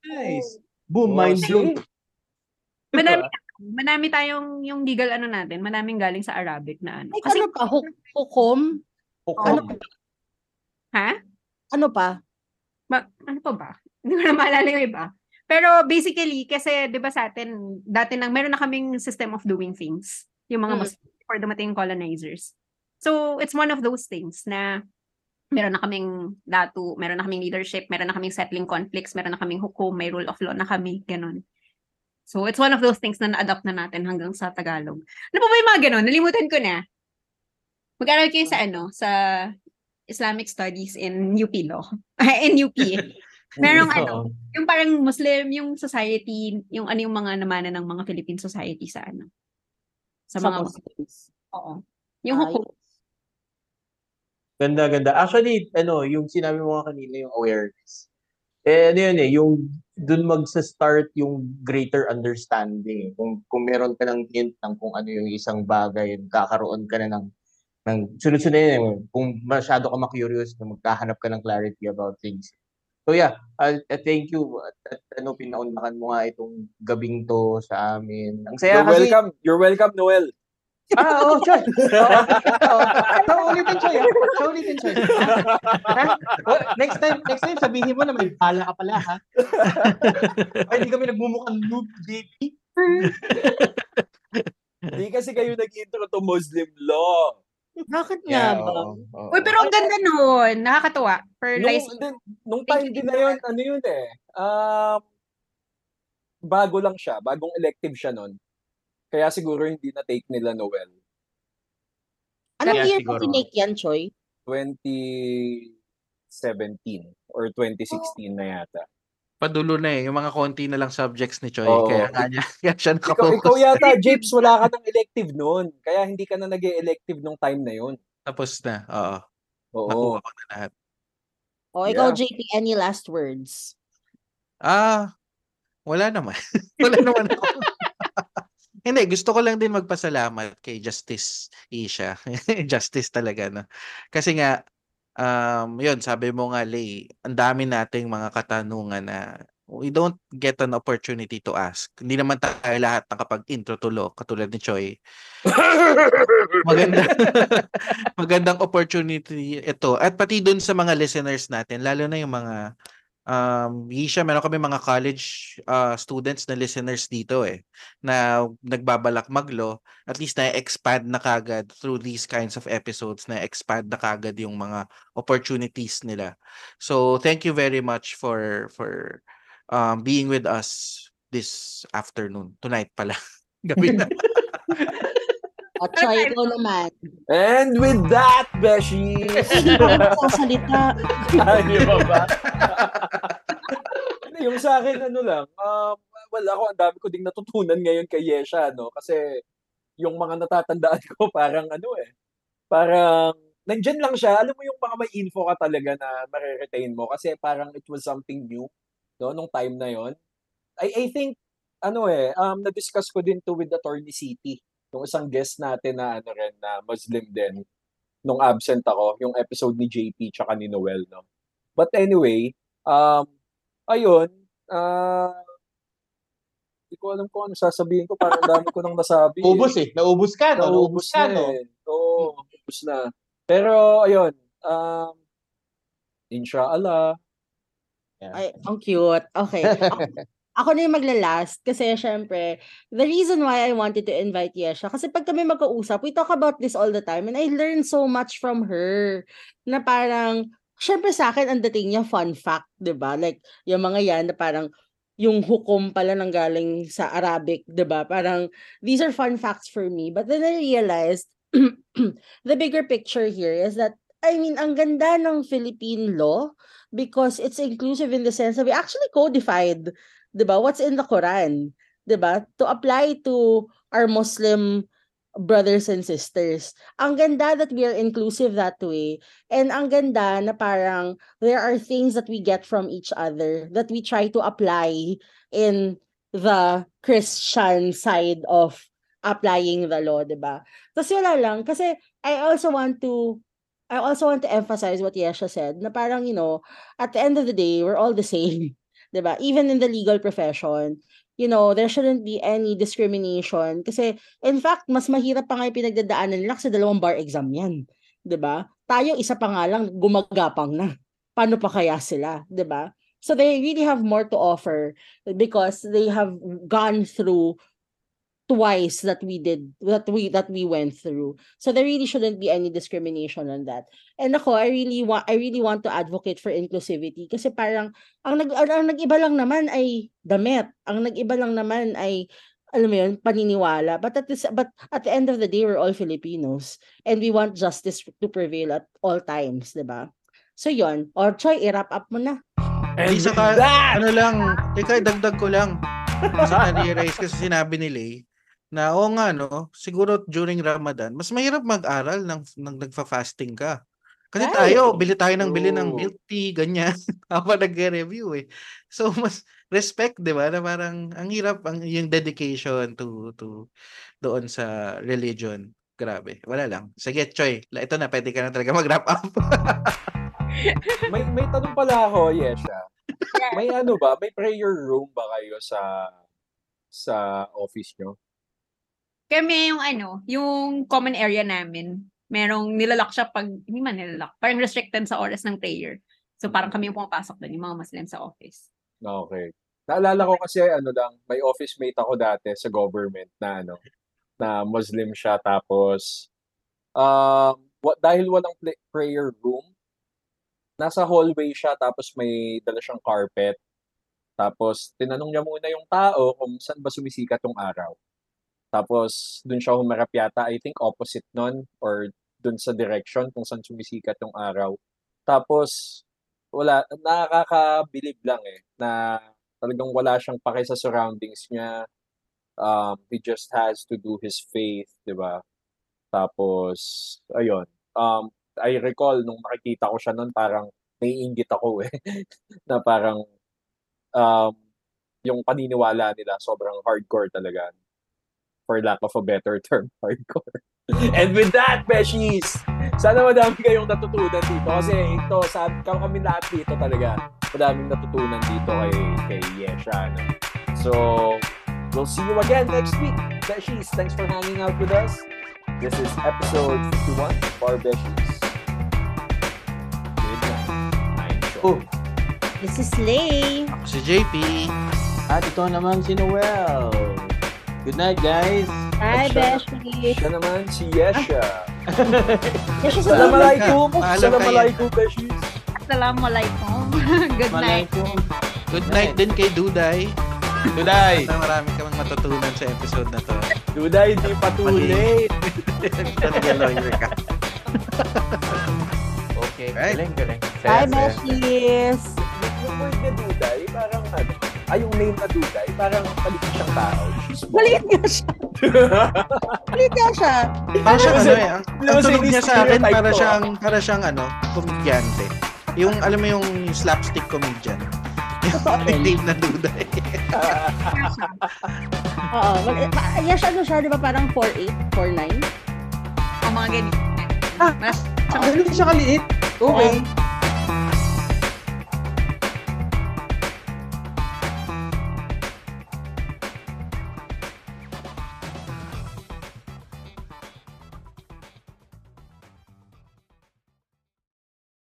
nice. Boom, Oh, mind blown. Madami, madami tayong yung legal ano natin, madaming galing sa Arabic na ano. Like, Kasi, ano pa? Huk- Hukom? Ano Hukom. pa? ha? Ano pa? Ma- ano pa ba? Hindi ko na maalala yung iba. Pero basically, kasi di ba sa atin, dati nang meron na kaming system of doing things. Yung mga Mm. Muslim before dumating yung colonizers. So, it's one of those things na meron na kaming datu, meron na kaming leadership, meron na kaming settling conflicts, meron na kaming hukom, may rule of law na kami, ganun. So, it's one of those things na na-adapt na natin hanggang sa Tagalog. Ano pa ba yung mga ganun? Nalimutan ko na. Mag-aral kayo sa ano, sa Islamic Studies in UP Law. in UP. Merong ano, yung parang Muslim, yung society, yung ano yung mga namana ng mga Philippine society sa ano. Sa, Sa mga Muslims. Oo. Yung. Ayos. Ganda, ganda. Actually, ano, yung sinabi mo kanina, yung awareness. Eh, ano yun eh, yung dun magsa-start yung greater understanding. Kung, kung meron ka ng hint ng kung ano yung isang bagay, kakaroon ka na ng, ng sunod-sunod yun, eh. kung masyado ka ma-curious, na magkahanap ka ng clarity about things. So yeah, uh, uh, thank you. At, at ano, pinaunlakan mo nga itong gabing to sa amin. Ang saya You're kasi, welcome. You're welcome, Noel. Ah, oo, Choy. Oo. Oo. Sa ulitin, Choy. ah. Sa ulitin, Choy. Ha? Oh, next time, next time sabihin mo na may bala ka pala, ha? Ay, hindi kami nagmumukhang noob, JP. Hindi kasi kayo nag-intro to Muslim law. Bakit nga ba? oo, oo. Uy, pero ang ganda nun. Nakakatuwa. For Nung, din, nung time din na yun, ano yun eh, um, bago lang siya, bagong elective siya nun. Kaya siguro hindi na-take nila Noel. Anong Yeah, year siguro. mo tinake yan, Choy? 2017 or 2016 na yata. Padulo na eh. Yung mga konti na lang subjects ni Choi. Oo. Kaya nga niya, kaya siya Ikaw, nakapokus. ikaw yata, Japes, wala ka ng elective noon. Kaya hindi ka na nag elective nung time na yun. Tapos na. Oo. Oo. Nakuha ko na lahat. O, ikaw, Yeah. JP, any last words? Ah, wala naman. wala naman ako. Hindi, gusto ko lang din magpasalamat kay Justice Isha. Justice talaga, no? Kasi nga, um, yun, sabi mo nga, Lay, ang dami nating mga katanungan na we don't get an opportunity to ask. Hindi naman tayo lahat nakapag-intro to law, katulad ni Choi. Maganda. magandang opportunity ito. At pati dun sa mga listeners natin, lalo na yung mga um, Yisha, meron kami mga college uh, students na listeners dito eh, na nagbabalak maglo, at least na-expand na kagad through these kinds of episodes, na-expand na kagad yung mga opportunities nila. So, thank you very much for for um, being with us this afternoon. Tonight pala. Gabi na. At Choy, ikaw naman. And with that, Beshi! Hindi ako magsasalita. Ay, di ba ba? Hindi, yung sa akin, ano lang, um, well, ako, ang dami ko ding natutunan ngayon kay Yesha, no? Kasi yung mga natatandaan ko, parang ano eh, parang nandyan lang siya. Alam mo yung mga may info ka talaga na mariretain mo kasi parang it was something new, no? Nung time na yon I, I think, ano eh, um, na-discuss ko din to with Attorney City, yung isang guest natin na ano rin, na Muslim din, nung absent ako, yung episode ni JP tsaka ni Noel, no? But anyway, um, ayun, ah, hindi ko alam kung ano sasabihin ko, parang dami ko nang nasabi. Naubos eh. Naubos ka, no? Naubos Naubos ka, na no? eh. Oo, naubos na. Pero, ayun, um, inshallah, Ay, ang cute. Okay. Ako, na yung maglalast kasi syempre, the reason why I wanted to invite Yesha, kasi pag kami magkausap, we talk about this all the time and I learned so much from her na parang, syempre sa akin, ang dating niya fun fact, ba? Like, yung mga yan na parang, yung hukom pala nang galing sa Arabic, ba? Parang, these are fun facts for me. But then I realized, the bigger picture here is that, I mean, ang ganda ng Philippine law because it's inclusive in the sense that we actually codified, 'di ba? What's in the Quran, 'di ba? To apply to our Muslim brothers and sisters. Ang ganda that we are inclusive that way. And ang ganda na parang there are things that we get from each other that we try to apply in the Christian side of applying the law, 'di ba? Tapos wala lang kasi I also want to I also want to emphasize what Yesha said na parang you know, at the end of the day, we're all the same, 'di ba? Even in the legal profession, you know, there shouldn't be any discrimination kasi in fact, mas mahirap pa nga yung pinagdadaanan nila kasi dalawang bar exam 'yan, 'di ba? Tayo isa pa nga lang gumagapang na. Paano pa kaya sila, 'di ba? So they really have more to offer because they have gone through twice that we did that we that we went through. So there really shouldn't be any discrimination on that. And ako, I really want I really want to advocate for inclusivity kasi parang ang nag ang, ang nag-iba lang naman ay damit. Ang nag-iba lang naman ay alam mo yun, paniniwala. But at, this, but at the end of the day, we're all Filipinos. And we want justice to prevail at all times, di ba? So yon or Choy, i-wrap up mo na. And Isa with ka, that, ano lang, teka, dagdag ko lang. Kasi na-realize kasi sinabi ni Lay na oo nga no, siguro during Ramadan, mas mahirap mag-aral ng, ng nagfa-fasting ka. Kasi Right. tayo, bili tayo ng bili ng milk tea, ganyan, habang nagre-review eh. So, mas respect, di ba? Na parang, ang hirap, ang, yung dedication to, to, doon sa religion. Grabe, wala lang. Sige, Choy, ito na, pwede ka na talaga mag-wrap up. may, may tanong pala ako, Yesha. May ano ba? May prayer room ba kayo sa sa office nyo? Kami yung ano, yung common area namin. Merong nilalak siya pag, hindi man nilalak, parang restricted sa oras ng prayer. So parang kami yung pumapasok doon, yung mga Muslim sa office. Okay. Naalala ko kasi ano lang, may office mate ako dati sa government na ano, na Muslim siya tapos um wa- dahil walang pla- prayer room, nasa hallway siya tapos may dala siyang carpet. Tapos tinanong niya muna yung tao kung saan ba sumisikat yung araw. Tapos dun siya humarap yata, I think opposite nun or dun sa direction kung saan sumisikat yung araw. Tapos wala, nakakabilib lang eh na talagang wala siyang pake sa surroundings niya. Um, he just has to do his faith, di ba? Tapos, ayun. Um, I recall nung nakikita ko siya nun, parang naiinggit ako eh. na parang um, yung paniniwala nila sobrang hardcore talaga. For lack of a better term, hardcore. And with that, Beshies, sana madami kayong natutunan dito. Kasi ito, sabi kami lahat dito talaga, madaming natutunan dito kay, kay Yesha. No? So, we'll see you again next week. Beshies, thanks for hanging out with us. This is episode 51 of Bar Beshies. Good night. Oh. This is Lay. Ako si JP. At ito naman si Noel. Good night, guys. Hi, Beshi. Siya naman si Yesha. Beshi, sa Assalamualaikum. Paalam kayo. Assalamualaikum. Good night. Good night din kay Duday. Today. Na marami kang matutunan sa episode na to. Duday, di pa too late. Talaga lawyer ka. Okay, galing, galing. Saya. Beshies. Yung word na Duday, parang ano, ay yung name na Duday, parang paligid siyang tao. Maliit nga siya. Maliit nga siya. Para siyang ano eh, ang, ang tunog niya sa akin para siyang para siyang ano, komedyante. Yung alam mo yung slapstick comedian. Yung name na duda eh. Oo. Mag- ma- yes, ano siya, di ba parang 4'8", 4'9"? Ang mga ganyan. Ah, Mas, Ah, siya kaliit. Okay. Oo.